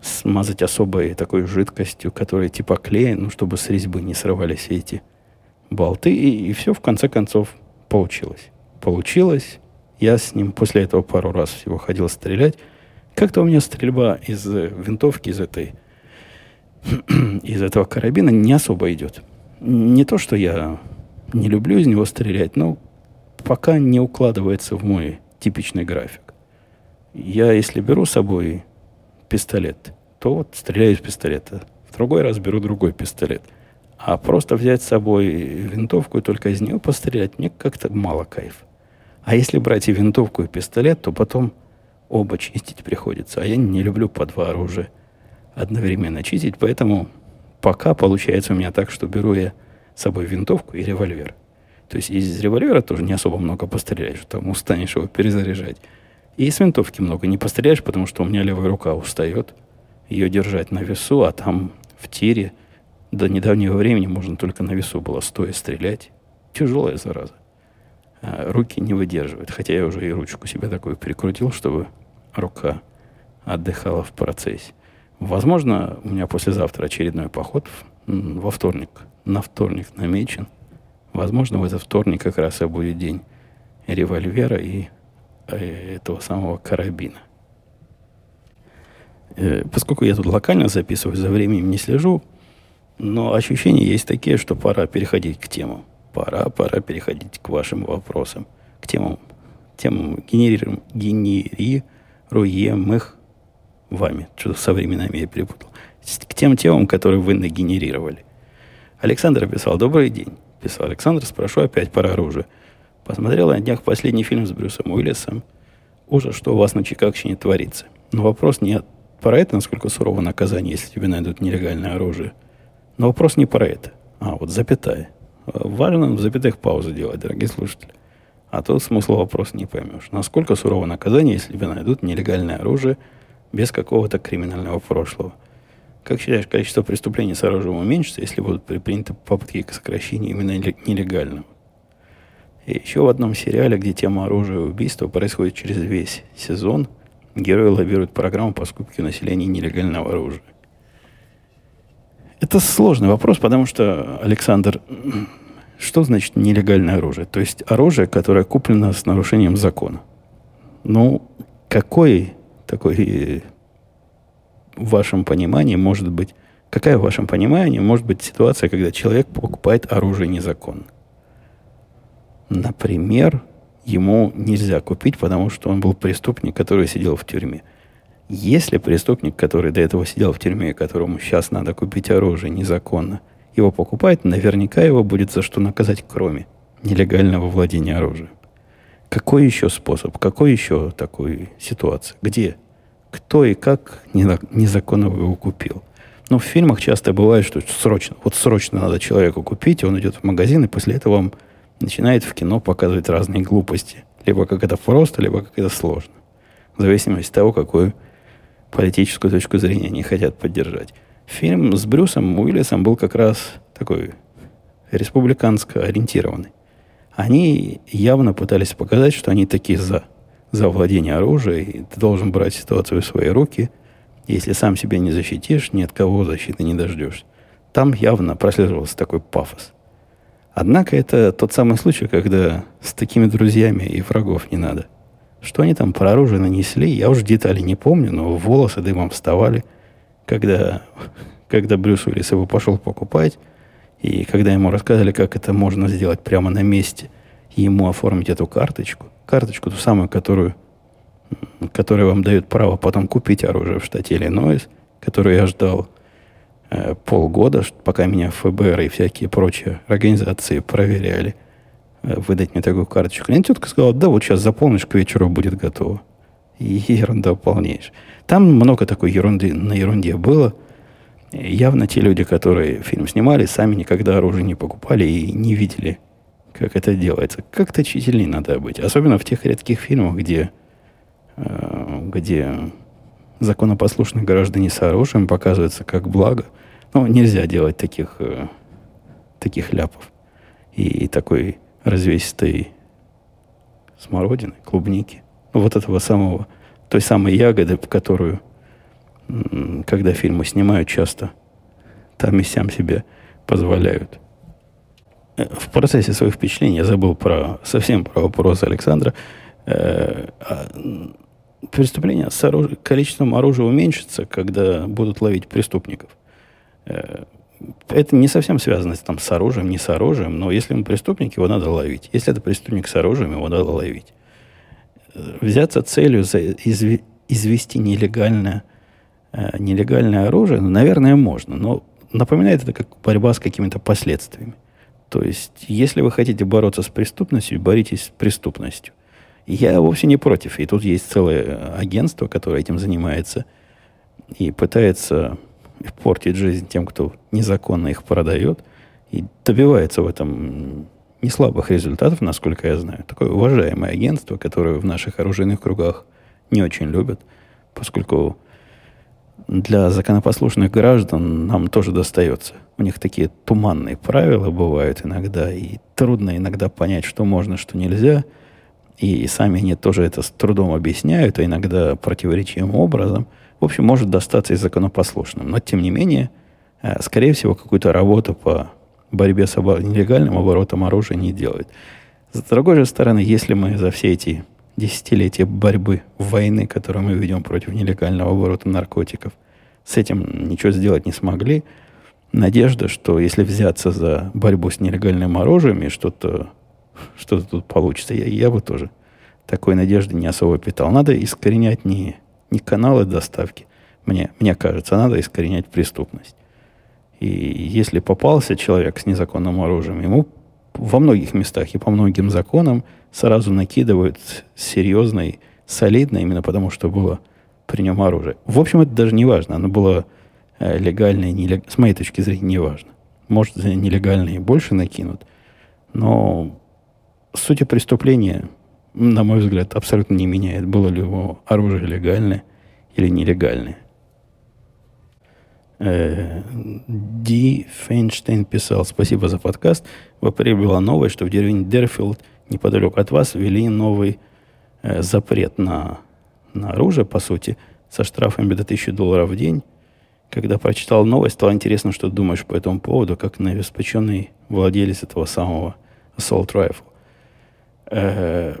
S1: смазать особой такой жидкостью, которая типа клея, ну, чтобы с резьбы не срывались эти болты. И, и все в конце концов получилось. Получилось. Я с ним после этого пару раз всего ходил стрелять. Как-то у меня стрельба из э, винтовки, из этой, [clears throat] из этого карабина не особо идет. Не то, что я не люблю из него стрелять, но пока не укладывается в мой типичный график. Я, если беру с собой пистолет, то вот стреляю из пистолета. В другой раз беру другой пистолет. А просто взять с собой винтовку и только из нее пострелять, мне как-то мало кайф. А если брать и винтовку, и пистолет, то потом оба чистить приходится. А я не люблю по два оружия одновременно чистить, поэтому пока получается у меня так, что беру я с собой винтовку и револьвер. То есть из револьвера тоже не особо много постреляешь, там устанешь его перезаряжать. И с винтовки много не постреляешь, потому что у меня левая рука устает ее держать на весу, а там в тире до недавнего времени можно только на весу было стоя стрелять. Тяжелая зараза. А руки не выдерживают. Хотя я уже и ручку себе такую прикрутил, чтобы рука отдыхала в процессе. Возможно, у меня послезавтра очередной поход во вторник. На вторник намечен. Возможно, в этот вторник как раз и будет день револьвера и э, этого самого карабина. Э, поскольку я тут локально записываю, за временем не слежу, но ощущения есть такие, что пора переходить к темам. Пора, пора переходить к вашим вопросам, к темам, темам генерируем, генерируем их вами. Что-то со временами я перепутал. К тем темам, которые вы нагенерировали. Александр писал, добрый день. Писал Александр, спрошу опять про оружие. Посмотрел на днях последний фильм с Брюсом Уиллисом. Ужас, что у вас на Чикагщине творится. Но вопрос не про это, насколько сурово наказание, если тебе найдут нелегальное оружие. Но вопрос не про это. А, вот запятая. Важно в запятых паузы делать, дорогие слушатели. А то смысл вопроса не поймешь. Насколько сурово наказание, если тебе найдут нелегальное оружие без какого-то криминального прошлого. Как считаешь, количество преступлений с оружием уменьшится, если будут предприняты попытки к сокращению именно нелегального? И еще в одном сериале, где тема оружия и убийства происходит через весь сезон, герои лоббируют программу по скупке населения нелегального оружия. Это сложный вопрос, потому что, Александр, что значит нелегальное оружие? То есть оружие, которое куплено с нарушением закона. Ну, какой такой в вашем понимании может быть, какая в вашем понимании может быть ситуация, когда человек покупает оружие незаконно? Например, ему нельзя купить, потому что он был преступник, который сидел в тюрьме – если преступник, который до этого сидел в тюрьме, которому сейчас надо купить оружие незаконно, его покупает, наверняка его будет за что наказать, кроме нелегального владения оружием. Какой еще способ, какой еще такой ситуация? Где? Кто и как незаконно его купил? Но ну, в фильмах часто бывает, что срочно, вот срочно надо человеку купить, он идет в магазин, и после этого он начинает в кино показывать разные глупости. Либо как это просто, либо как это сложно. В зависимости от того, какой политическую точку зрения не хотят поддержать. Фильм с Брюсом Уиллисом был как раз такой республиканско ориентированный. Они явно пытались показать, что они такие за, за владение оружием, и ты должен брать ситуацию в свои руки. Если сам себя не защитишь, ни от кого защиты не дождешься. Там явно прослеживался такой пафос. Однако это тот самый случай, когда с такими друзьями и врагов не надо – что они там про оружие нанесли, я уже детали не помню, но волосы дымом вставали, когда, когда Брюс Уиллис его пошел покупать, и когда ему рассказали, как это можно сделать прямо на месте, ему оформить эту карточку, карточку ту самую, которую, которая вам дает право потом купить оружие в штате Иллинойс, которую я ждал э, полгода, пока меня ФБР и всякие прочие организации проверяли – выдать мне такую карточку. И тетка сказала, да, вот сейчас заполнишь, к вечеру будет готово. И [laughs] ерунда полнейшая. Там много такой ерунды на ерунде было. Явно те люди, которые фильм снимали, сами никогда оружие не покупали и не видели, как это делается. Как-то тщательнее надо быть. Особенно в тех редких фильмах, где, э, где законопослушные граждане с оружием показываются как благо. Ну, нельзя делать таких, э, таких ляпов. И такой развесистой смородины, клубники. Ну, вот этого самого, той самой ягоды, которую, когда фильмы снимают, часто там и сям себе позволяют. Э, в процессе своих впечатлений я забыл про, совсем про вопрос Александра. Э, а, преступление с оружием, количеством оружия уменьшится, когда будут ловить преступников. Э, это не совсем связано там, с оружием, не с оружием, но если он преступник, его надо ловить. Если это преступник с оружием, его надо ловить. Взяться целью за изв... извести нелегальное, э, нелегальное оружие, ну, наверное, можно, но напоминает это как борьба с какими-то последствиями. То есть, если вы хотите бороться с преступностью, боритесь с преступностью. Я вовсе не против. И тут есть целое агентство, которое этим занимается и пытается портить жизнь тем, кто незаконно их продает, и добивается в этом не слабых результатов, насколько я знаю. Такое уважаемое агентство, которое в наших оружейных кругах не очень любят, поскольку для законопослушных граждан нам тоже достается. У них такие туманные правила бывают иногда, и трудно иногда понять, что можно, что нельзя. И сами они тоже это с трудом объясняют, а иногда противоречивым образом. В общем, может достаться и законопослушным. Но, тем не менее, э, скорее всего, какую-то работу по борьбе с нелегальным оборотом оружия не делают. С другой же стороны, если мы за все эти десятилетия борьбы, войны, которую мы ведем против нелегального оборота наркотиков, с этим ничего сделать не смогли, надежда, что если взяться за борьбу с нелегальным оружием и что-то что тут получится, я, я бы тоже такой надежды не особо питал. Надо искоренять не, не каналы доставки, мне, мне кажется, надо искоренять преступность. И если попался человек с незаконным оружием, ему во многих местах и по многим законам сразу накидывают серьезно солидно, именно потому что было при нем оружие. В общем, это даже не важно. Оно было э, легальное, нелег... с моей точки зрения, не важно. Может, нелегальные больше накинут, но суть преступления, на мой взгляд, абсолютно не меняет, было ли его оружие легальное или нелегальное. Э, Ди Фейнштейн писал, спасибо за подкаст. В апреле была новость, что в деревне Дерфилд, неподалеку от вас, ввели новый э, запрет на, на оружие, по сути, со штрафами до 1000 долларов в день. Когда прочитал новость, стало интересно, что думаешь по этому поводу, как новоспеченный владелец этого самого Assault Rifle. Э,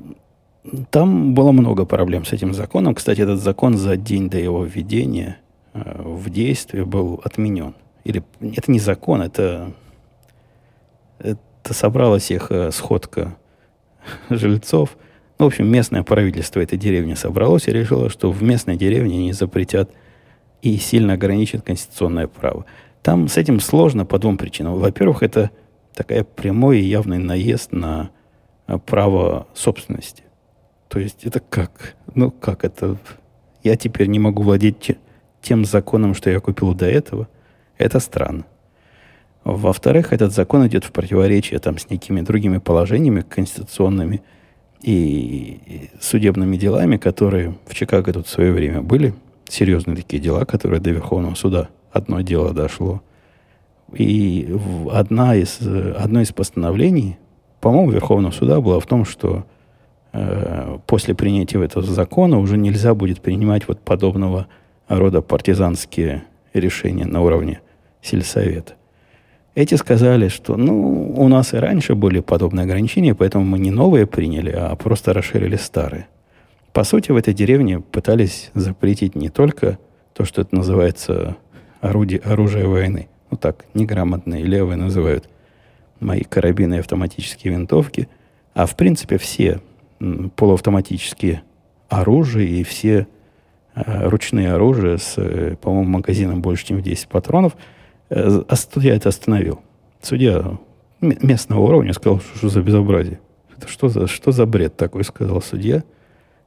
S1: там было много проблем с этим законом. Кстати, этот закон за день до его введения – Э, в действие был отменен. Или это не закон, это, это собралась их э, сходка [laughs] жильцов. Ну, в общем, местное правительство этой деревни собралось и решило, что в местной деревне они запретят и сильно ограничат конституционное право. Там с этим сложно по двум причинам. Во-первых, это такая прямой и явный наезд на э, право собственности. То есть это как? Ну, как это? Я теперь не могу владеть тем законом, что я купил до этого, это странно. Во-вторых, этот закон идет в противоречие там, с некими другими положениями конституционными и судебными делами, которые в Чикаго тут в свое время были. Серьезные такие дела, которые до Верховного суда одно дело дошло. И одна из, одно из постановлений, по-моему, Верховного суда было в том, что э, после принятия этого закона уже нельзя будет принимать вот подобного рода партизанские решения на уровне сельсовета. Эти сказали, что ну, у нас и раньше были подобные ограничения, поэтому мы не новые приняли, а просто расширили старые. По сути, в этой деревне пытались запретить не только то, что это называется орудие, оружие войны. Ну так, неграмотные левые называют мои карабины и автоматические винтовки. А в принципе все полуавтоматические оружия и все Э, ручные оружия с, э, по-моему, магазином больше, чем в 10 патронов. Э, а судья это остановил. Судья местного уровня сказал, что, что за безобразие. Это что за, что за бред такой, сказал судья.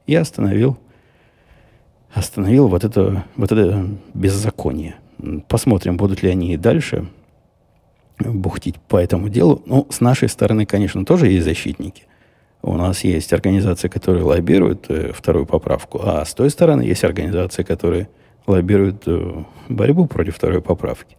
S1: И остановил, остановил вот это, вот это беззаконие. Посмотрим, будут ли они и дальше бухтить по этому делу. Ну, с нашей стороны, конечно, тоже есть защитники. У нас есть организации, которые лоббируют э, вторую поправку, а с той стороны есть организации, которые лоббируют э, борьбу против второй поправки.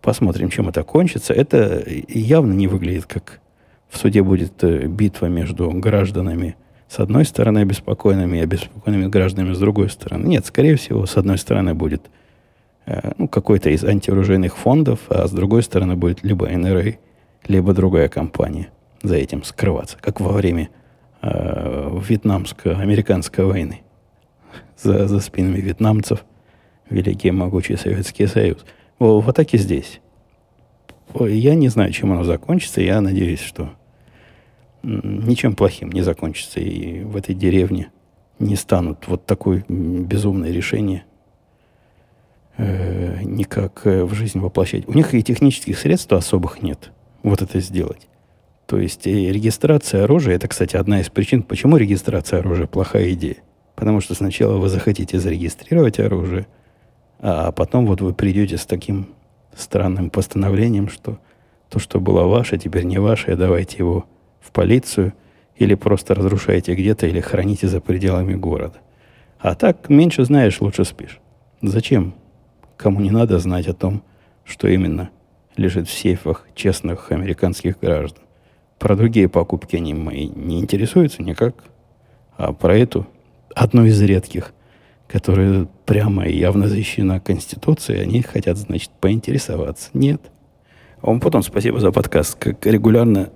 S1: Посмотрим, чем это кончится. Это явно не выглядит как в суде будет э, битва между гражданами с одной стороны обеспокоенными и обеспокоенными гражданами с другой стороны. Нет, скорее всего, с одной стороны будет э, ну, какой-то из антиоружейных фондов, а с другой стороны будет либо НРА, либо другая компания – за этим скрываться, как во время э, вьетнамско-американской войны. За, за спинами вьетнамцев великий могучий Советский Союз. Вот, вот так и здесь. Я не знаю, чем оно закончится. Я надеюсь, что ничем плохим не закончится. И в этой деревне не станут вот такое безумное решение э, никак э, в жизнь воплощать. У них и технических средств особых нет вот это сделать. То есть регистрация оружия, это, кстати, одна из причин, почему регистрация оружия плохая идея. Потому что сначала вы захотите зарегистрировать оружие, а потом вот вы придете с таким странным постановлением, что то, что было ваше, теперь не ваше, давайте его в полицию, или просто разрушаете где-то, или храните за пределами города. А так, меньше знаешь, лучше спишь. Зачем? Кому не надо знать о том, что именно лежит в сейфах честных американских граждан. Про другие покупки они мои не интересуются никак. А про эту, одну из редких, которая прямо и явно защищена Конституцией, они хотят, значит, поинтересоваться. Нет. А вам потом спасибо за подкаст. Как регулярно,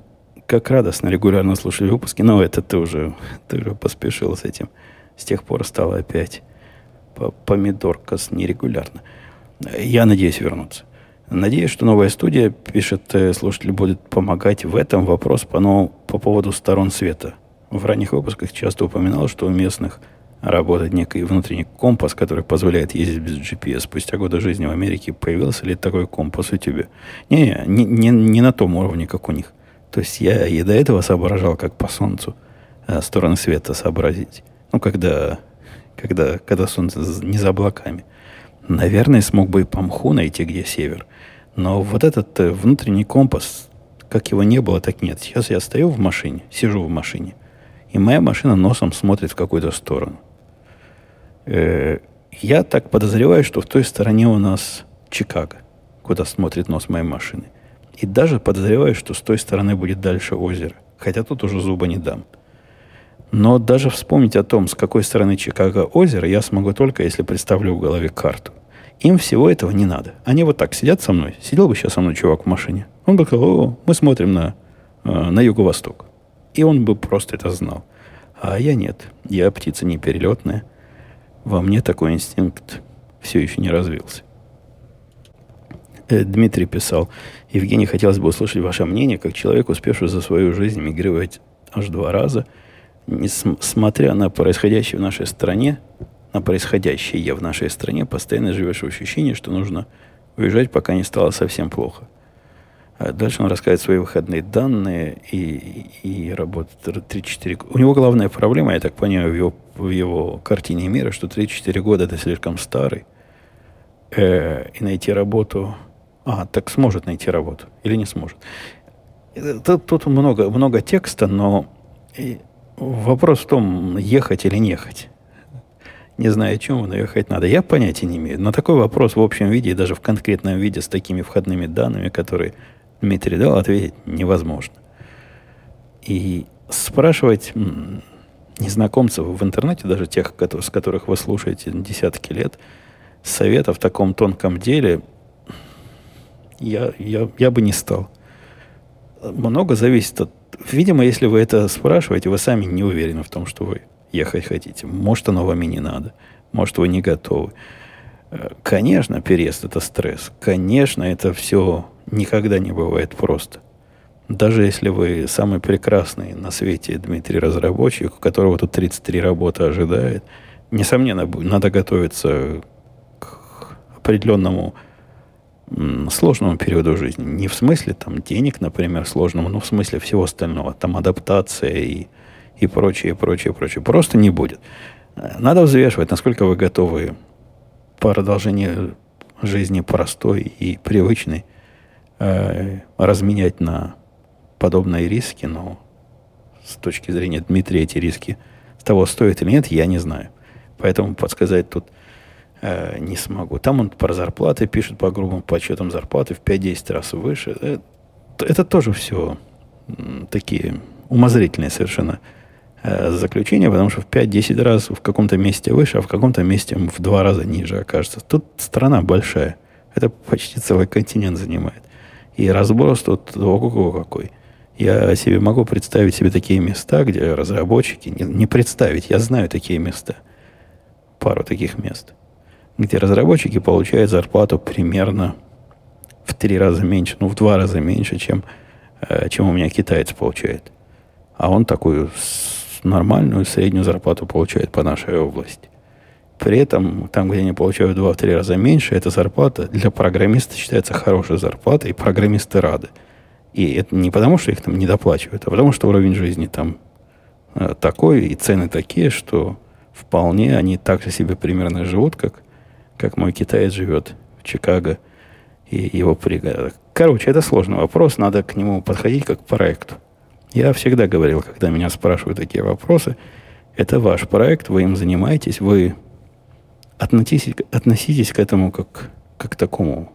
S1: как радостно регулярно слушали выпуски. Но это ты уже, ты уже поспешил с этим. С тех пор стало опять помидорка с нерегулярно. Я надеюсь вернуться. Надеюсь, что новая студия, пишет э, слушатель, будет помогать в этом вопрос по, но, по поводу сторон света. В ранних выпусках часто упоминал, что у местных работает некий внутренний компас, который позволяет ездить без GPS. Спустя годы жизни в Америке появился ли такой компас у тебя? Не, не, не, не на том уровне, как у них. То есть я и до этого соображал, как по Солнцу а, стороны света сообразить. Ну, когда, когда, когда Солнце не за облаками. Наверное, смог бы и по мху найти, где север – но вот этот э, внутренний компас, как его не было, так нет. Сейчас я стою в машине, сижу в машине, и моя машина носом смотрит в какую-то сторону. Э, я так подозреваю, что в той стороне у нас Чикаго, куда смотрит нос моей машины. И даже подозреваю, что с той стороны будет дальше озеро. Хотя тут уже зуба не дам. Но даже вспомнить о том, с какой стороны Чикаго озеро, я смогу только, если представлю в голове карту. Им всего этого не надо. Они вот так сидят со мной. Сидел бы сейчас со мной чувак в машине. Он бы сказал, о, мы смотрим на, э, на юго-восток. И он бы просто это знал. А я нет. Я птица не перелетная. Во мне такой инстинкт все еще не развился. Э, Дмитрий писал, Евгений, хотелось бы услышать ваше мнение, как человек, успевший за свою жизнь мигрировать аж два раза, несмотря на происходящее в нашей стране, на происходящее в нашей стране, постоянно живешь в ощущении, что нужно уезжать, пока не стало совсем плохо. А дальше он рассказывает свои выходные данные и, и, и работает 3-4 У него главная проблема, я так понимаю, в его, в его картине мира, что 3-4 года это слишком старый. Э, и найти работу... А, так сможет найти работу или не сможет. Тут, тут много, много текста, но вопрос в том, ехать или не ехать не знаю, о чем, но ехать надо. Я понятия не имею. На такой вопрос в общем виде и даже в конкретном виде с такими входными данными, которые Дмитрий дал, ответить невозможно. И спрашивать незнакомцев в интернете, даже тех, с которых вы слушаете десятки лет, совета в таком тонком деле я, я, я бы не стал. Много зависит от... Видимо, если вы это спрашиваете, вы сами не уверены в том, что вы ехать хотите. Может, оно вам и не надо. Может, вы не готовы. Э, конечно, переезд – это стресс. Конечно, это все никогда не бывает просто. Даже если вы самый прекрасный на свете Дмитрий разработчик, у которого тут 33 работы ожидает, несомненно, надо готовиться к определенному сложному периоду жизни. Не в смысле там денег, например, сложному, но в смысле всего остального. Там адаптация и и прочее, прочее, прочее. Просто не будет. Надо взвешивать, насколько вы готовы по продолжению жизни простой и привычной э, разменять на подобные риски, но с точки зрения Дмитрия эти риски того стоят или нет, я не знаю. Поэтому подсказать тут э, не смогу. Там он про зарплаты пишет по грубым подсчетам зарплаты в 5-10 раз выше. Это, это тоже все такие умозрительные совершенно э, заключение, потому что в 5-10 раз в каком-то месте выше, а в каком-то месте в два раза ниже окажется. Тут страна большая. Это почти целый континент занимает. И разброс тут ого какой. Я себе могу представить себе такие места, где разработчики, не, не представить, я знаю такие места, пару таких мест, где разработчики получают зарплату примерно в три раза меньше, ну, в два раза меньше, чем, э, чем у меня китаец получает. А он такую нормальную среднюю зарплату получают по нашей области. При этом, там, где они получают в 2-3 раза меньше, эта зарплата для программиста считается хорошей зарплатой, и программисты рады. И это не потому, что их там не доплачивают, а потому, что уровень жизни там э, такой, и цены такие, что вполне они так же себе примерно живут, как, как мой китаец живет в Чикаго и его пригородах. Короче, это сложный вопрос, надо к нему подходить как к проекту. Я всегда говорил, когда меня спрашивают такие вопросы, это ваш проект, вы им занимаетесь, вы относитесь, относитесь к этому как, как такому,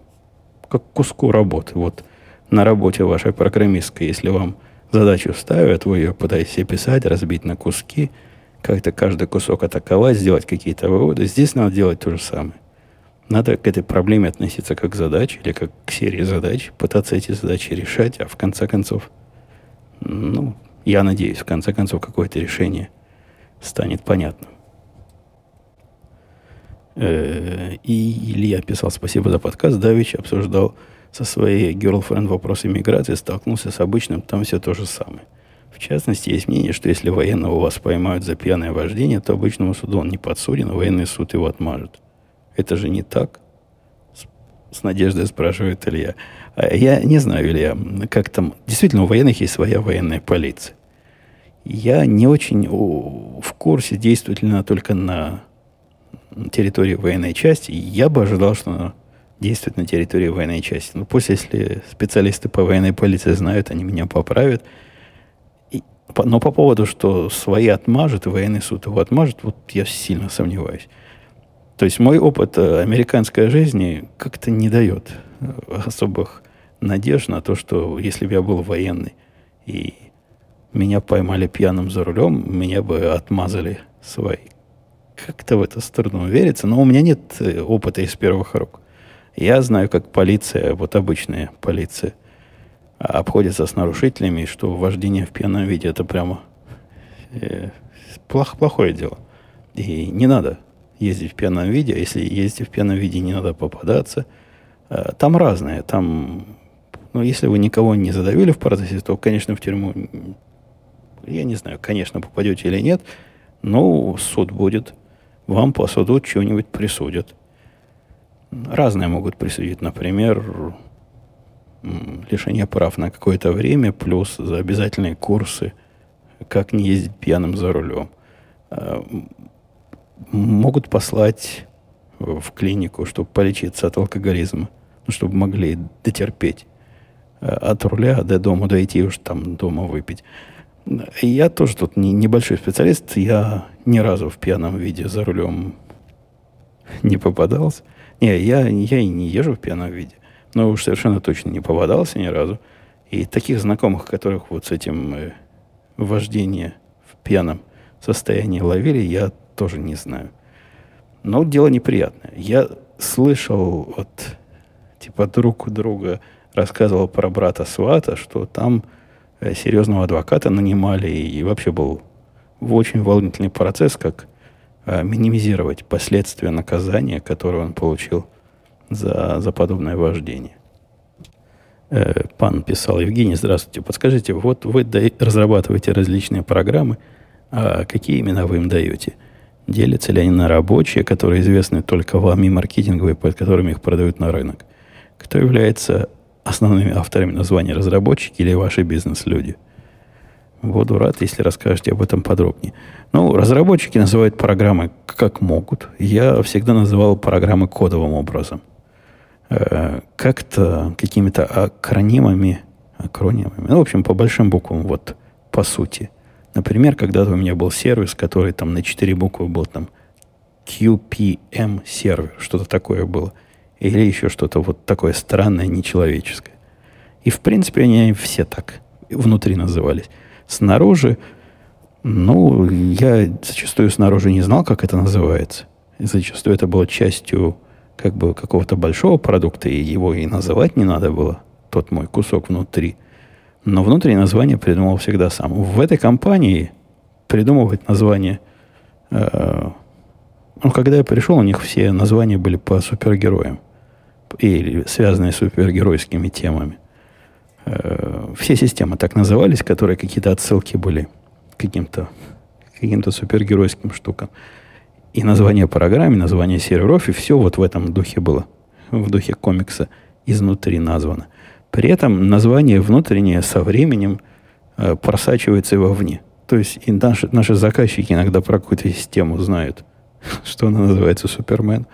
S1: как к куску работы. Вот на работе вашей программистской, если вам задачу ставят, вы ее пытаетесь писать, разбить на куски, как-то каждый кусок атаковать, сделать какие-то выводы. Здесь надо делать то же самое. Надо к этой проблеме относиться как к задаче или как к серии задач, пытаться эти задачи решать, а в конце концов, ну, я надеюсь, в конце концов какое-то решение станет понятным. Э, и Илья писал спасибо за подкаст. Давич обсуждал со своей girlfriend вопросы миграции, столкнулся с обычным, там все то же самое. В частности, есть мнение, что если военного вас поймают за пьяное вождение, то обычному суду он не подсуден, а военный суд его отмажет. Это же не так? С, с надеждой спрашивает Илья. Я не знаю, Илья, как там... Действительно, у военных есть своя военная полиция. Я не очень в курсе, действует ли она только на территории военной части. Я бы ожидал, что она действует на территории военной части. Но пусть, если специалисты по военной полиции знают, они меня поправят. И, но по поводу, что свои отмажет, и военный суд его отмажет, вот я сильно сомневаюсь. То есть мой опыт э, американской жизни как-то не дает э, особых надежд на то, что если бы я был военный и меня поймали пьяным за рулем, меня бы отмазали свои. Как-то в это с трудом верится, но у меня нет э, опыта из первых рук. Я знаю, как полиция, вот обычная полиция, обходится с нарушителями, что вождение в пьяном виде это прямо э, плохо, плохое дело. И не надо ездить в пьяном виде. А если ездить в пьяном виде, не надо попадаться. Э, там разное. Там, ну, если вы никого не задавили в процессе, то, конечно, в тюрьму, я не знаю, конечно, попадете или нет, но суд будет. Вам по суду чего-нибудь присудят. Разные могут присудить, например, лишение прав на какое-то время, плюс за обязательные курсы, как не ездить пьяным за рулем. А, могут послать в клинику, чтобы полечиться от алкоголизма, ну, чтобы могли дотерпеть от руля до дома дойти, уж там дома выпить. Я тоже тут не, небольшой специалист, я ни разу в пьяном виде за рулем не попадался. Не, я, я и не езжу в пьяном виде. Но уж совершенно точно не попадался ни разу. И таких знакомых, которых вот с этим э, вождение в пьяном состоянии ловили, я тоже не знаю. Но дело неприятное. Я слышал от типа друг у друга рассказывал про брата Свата, что там э, серьезного адвоката нанимали и вообще был в очень волнительный процесс, как а, минимизировать последствия наказания, которое он получил за, за подобное вождение. Э, пан писал, Евгений, здравствуйте, подскажите, вот вы разрабатываете различные программы, а какие именно вы им даете? Делятся ли они на рабочие, которые известны только вам, и маркетинговые, под которыми их продают на рынок? Кто является основными авторами названия разработчики или ваши бизнес-люди – Буду рад, если расскажете об этом подробнее. Ну, разработчики называют программы как могут. Я всегда называл программы кодовым образом. Э, как-то какими-то акронимами, акронимами, ну, в общем, по большим буквам, вот, по сути. Например, когда-то у меня был сервис, который там на четыре буквы был там QPM сервер, что-то такое было. Или еще что-то вот такое странное, нечеловеческое. И, в принципе, они все так внутри назывались. Снаружи, ну, я зачастую снаружи не знал, как это называется. Зачастую это было частью как бы какого-то большого продукта, и его и называть не надо было, тот мой кусок внутри. Но внутреннее название придумал всегда сам. В этой компании придумывать название... Э, ну, когда я пришел, у них все названия были по супергероям. Или связанные с супергеройскими темами. Э, все системы так назывались, которые какие-то отсылки были каким-то каким-то супергеройским штукам. И название программы, название серверов, и все вот в этом духе было. В духе комикса изнутри названо. При этом название внутреннее со временем э, просачивается вовне. То есть и наши, наши заказчики иногда про какую-то систему знают, [laughs] что она называется Супермен.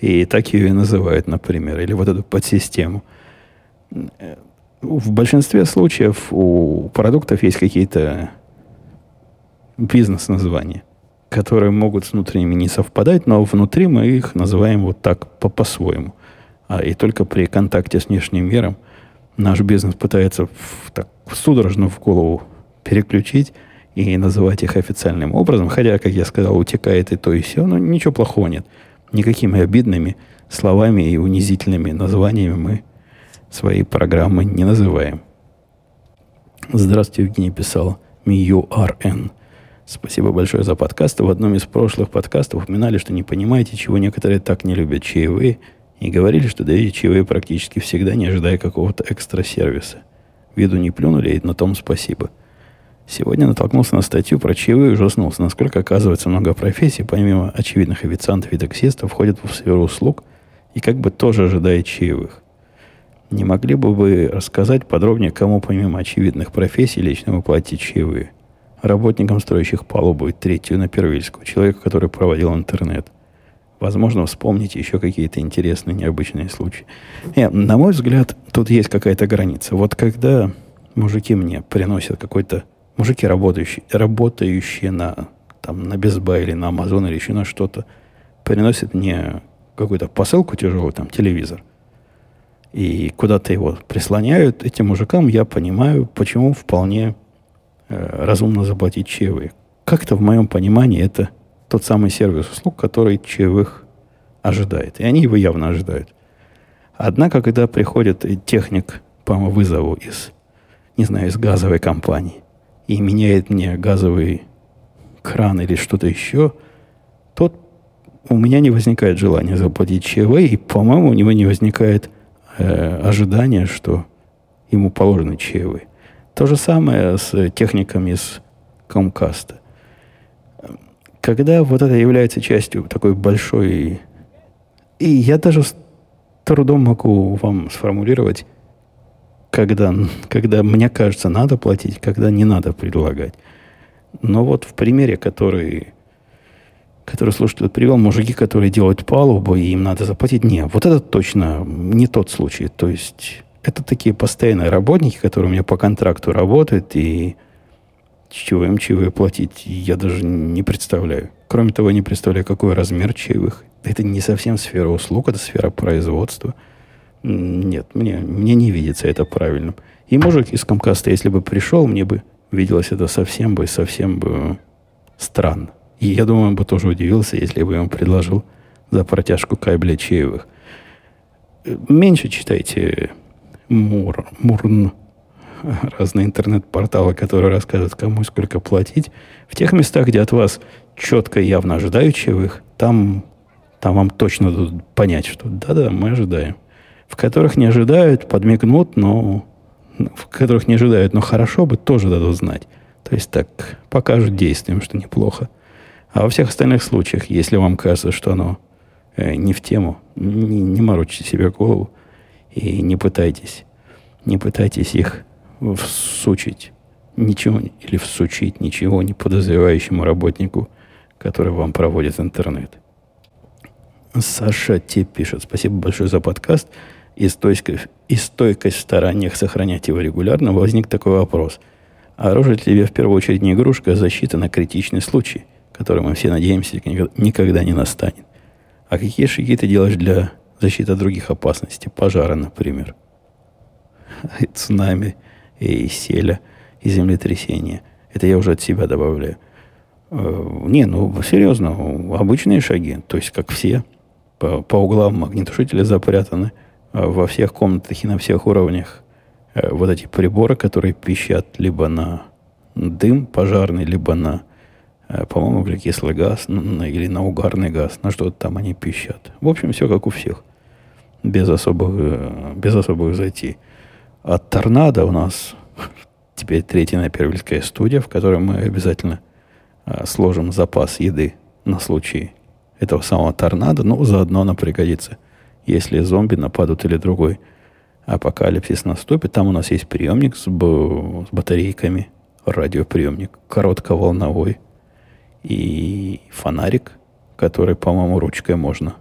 S1: И так ее и называют, например, или вот эту подсистему. В большинстве случаев у продуктов есть какие-то бизнес-названия, которые могут с внутренними не совпадать, но внутри мы их называем вот так по- по-своему. А и только при контакте с внешним миром наш бизнес пытается в, так судорожно в голову переключить и называть их официальным образом. Хотя, как я сказал, утекает и то, и все, но ничего плохого нет. Никакими обидными словами и унизительными названиями мы свои программы не называем. Здравствуйте, Евгений писал. МИЮРН. Спасибо большое за подкаст. В одном из прошлых подкастов упоминали, что не понимаете, чего некоторые так не любят чаевые, и говорили, что даете чаевые практически всегда, не ожидая какого-то экстра сервиса. Виду не плюнули, и на том спасибо. Сегодня натолкнулся на статью про чаевые и ужаснулся, насколько, оказывается, много профессий, помимо очевидных официантов и таксистов, входят в сферу услуг и как бы тоже ожидает чаевых. Не могли бы вы рассказать подробнее, кому помимо очевидных профессий лично вы платите чаевые? Работникам, строящих палубу и третью на Первильскую, человеку, который проводил интернет. Возможно, вспомните еще какие-то интересные, необычные случаи. Нет, на мой взгляд, тут есть какая-то граница. Вот когда мужики мне приносят какой-то мужики, работающие, работающие на, там, на Безба или на Амазон или еще на что-то, приносят мне какую-то посылку тяжелую, там, телевизор, и куда-то его прислоняют, этим мужикам я понимаю, почему вполне э, разумно заплатить чаевые. Как-то в моем понимании это тот самый сервис услуг, который чаевых ожидает. И они его явно ожидают. Однако, когда приходит техник по вызову из, не знаю, из газовой компании, и меняет мне газовый кран или что-то еще, то у меня не возникает желания заплатить ЧВ, и, по-моему, у него не возникает э, ожидания, что ему положены ЧВ. То же самое с техниками из Комкаста. Когда вот это является частью такой большой... И я даже с трудом могу вам сформулировать, когда, когда мне кажется, надо платить, когда не надо предлагать. Но вот в примере, который, который слушатель привел, мужики, которые делают палубу, и им надо заплатить, не, вот это точно не тот случай. То есть это такие постоянные работники, которые у меня по контракту работают, и чего им чаевые платить, я даже не представляю. Кроме того, не представляю, какой размер чаевых. Это не совсем сфера услуг, это сфера производства – нет, мне, мне не видится это правильным. И мужик из Комкаста, если бы пришел, мне бы виделось это совсем бы, совсем бы странно. И я думаю, он бы тоже удивился, если бы ему предложил за протяжку кабеля чаевых. Меньше читайте Мур, Мурн, разные интернет-порталы, которые рассказывают, кому сколько платить. В тех местах, где от вас четко и явно ожидают чаевых, там, там вам точно дадут понять, что да-да, мы ожидаем в которых не ожидают, подмигнут, но в которых не ожидают, но хорошо бы, тоже дадут знать. То есть так покажут действием, что неплохо. А во всех остальных случаях, если вам кажется, что оно э, не в тему, не, не морочите себе голову и не пытайтесь, не пытайтесь их всучить ничего или всучить ничего не подозревающему работнику, который вам проводит интернет. Саша Те пишет, спасибо большое за подкаст и стойкость, и стойкость в стараниях сохранять его регулярно, возник такой вопрос. Оружие для тебя в первую очередь не игрушка, а защита на критичный случай, который мы все надеемся никогда не настанет. А какие шаги ты делаешь для защиты от других опасностей? Пожара, например. [laughs] И цунами, и селя, и землетрясения. Это я уже от себя добавляю. Э, не, ну, серьезно, обычные шаги. То есть, как все, по, по углам магнитушителя запрятаны – во всех комнатах и на всех уровнях э, вот эти приборы, которые пищат либо на дым пожарный, либо на, э, по-моему, углекислый газ или на угарный газ, на что-то там они пищат. В общем, все как у всех. Без особых, без особых затей. А торнадо у нас [laughs] теперь третья напервильская студия, в которой мы обязательно сложим запас еды на случай этого самого торнадо, но заодно она пригодится – если зомби нападут или другой апокалипсис наступит, там у нас есть приемник с, с батарейками, радиоприемник, коротковолновой и фонарик, который, по-моему, ручкой можно.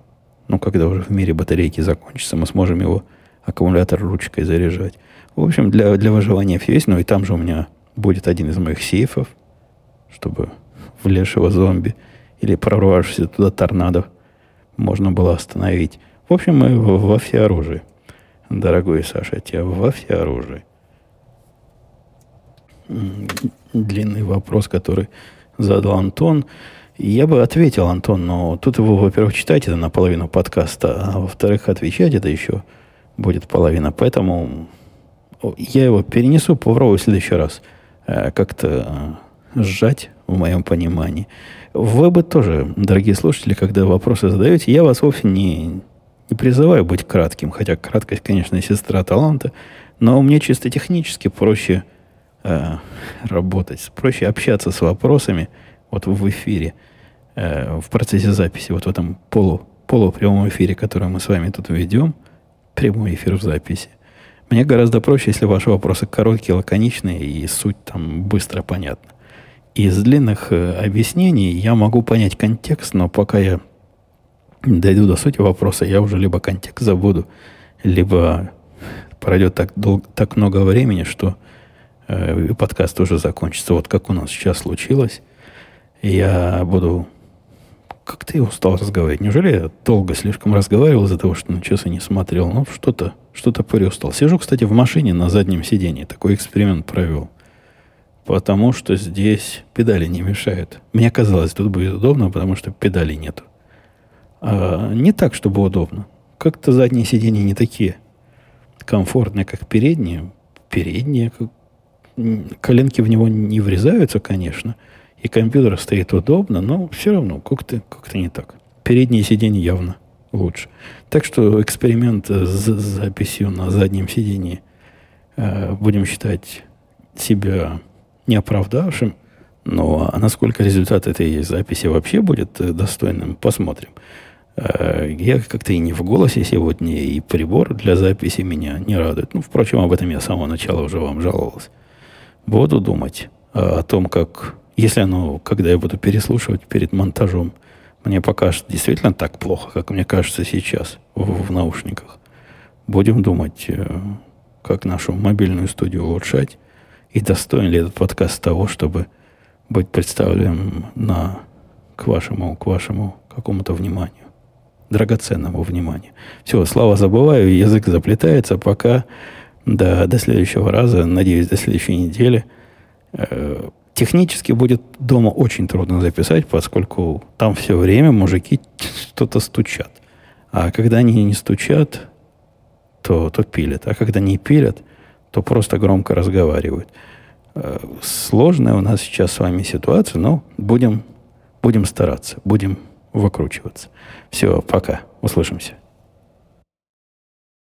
S1: Ну, когда уже в мире батарейки закончатся, мы сможем его аккумулятор ручкой заряжать. В общем, для, для выживания все есть. Ну и там же у меня будет один из моих сейфов, чтобы влезшего зомби или прорвавшегося туда торнадо можно было остановить. В общем, мы во всеоружии. Дорогой Саша, тебя во всеоружии. Длинный вопрос, который задал Антон. Я бы ответил, Антон, но тут его, во-первых, читать это наполовину подкаста, а во-вторых, отвечать это еще будет половина. Поэтому я его перенесу, попробую в следующий раз э, как-то э, сжать в моем понимании. Вы бы тоже, дорогие слушатели, когда вопросы задаете, я вас вовсе не, не призываю быть кратким, хотя краткость, конечно, сестра таланта, но мне чисто технически проще э, работать, проще общаться с вопросами вот в эфире, э, в процессе записи, вот в этом полу, полупрямом эфире, который мы с вами тут ведем, прямой эфир в записи. Мне гораздо проще, если ваши вопросы короткие, лаконичные и суть там быстро понятна. Из длинных э, объяснений я могу понять контекст, но пока я дойду до сути вопроса, я уже либо контекст забуду, либо пройдет так, дол- так много времени, что э, подкаст уже закончится. Вот как у нас сейчас случилось. Я буду... Как-то я устал разговаривать. Неужели я долго слишком разговаривал из-за того, что на часы не смотрел? Ну, что-то что-то переустал. Сижу, кстати, в машине на заднем сидении. Такой эксперимент провел. Потому что здесь педали не мешают. Мне казалось, тут будет удобно, потому что педалей нету. А не так, чтобы удобно. Как-то задние сиденья не такие комфортные, как передние. Передние, как... коленки в него не врезаются, конечно. И компьютер стоит удобно, но все равно как-то как не так. Передние сиденья явно лучше. Так что эксперимент с записью на заднем сидении э, будем считать себя не оправдавшим. Но а насколько результат этой записи вообще будет э, достойным, посмотрим. Э, я как-то и не в голосе сегодня, и прибор для записи меня не радует. Ну, впрочем, об этом я с самого начала уже вам жаловался. Буду думать о том, как, если оно, когда я буду переслушивать перед монтажом, мне покажется действительно так плохо, как мне кажется сейчас в, в наушниках. Будем думать, э, как нашу мобильную студию улучшать, и достоин ли этот подкаст того, чтобы быть представлен на, к вашему, к вашему какому-то вниманию драгоценному вниманию. Все, слава забываю, язык заплетается, пока до, до следующего раза, надеюсь, до следующей недели. Э, технически будет дома очень трудно записать, поскольку там все время мужики что-то стучат. А когда они не стучат, то, то пилят. А когда не пилят, то просто громко разговаривают. Э, сложная у нас сейчас с вами ситуация, но будем, будем стараться, будем выкручиваться. Все, пока. Услышимся.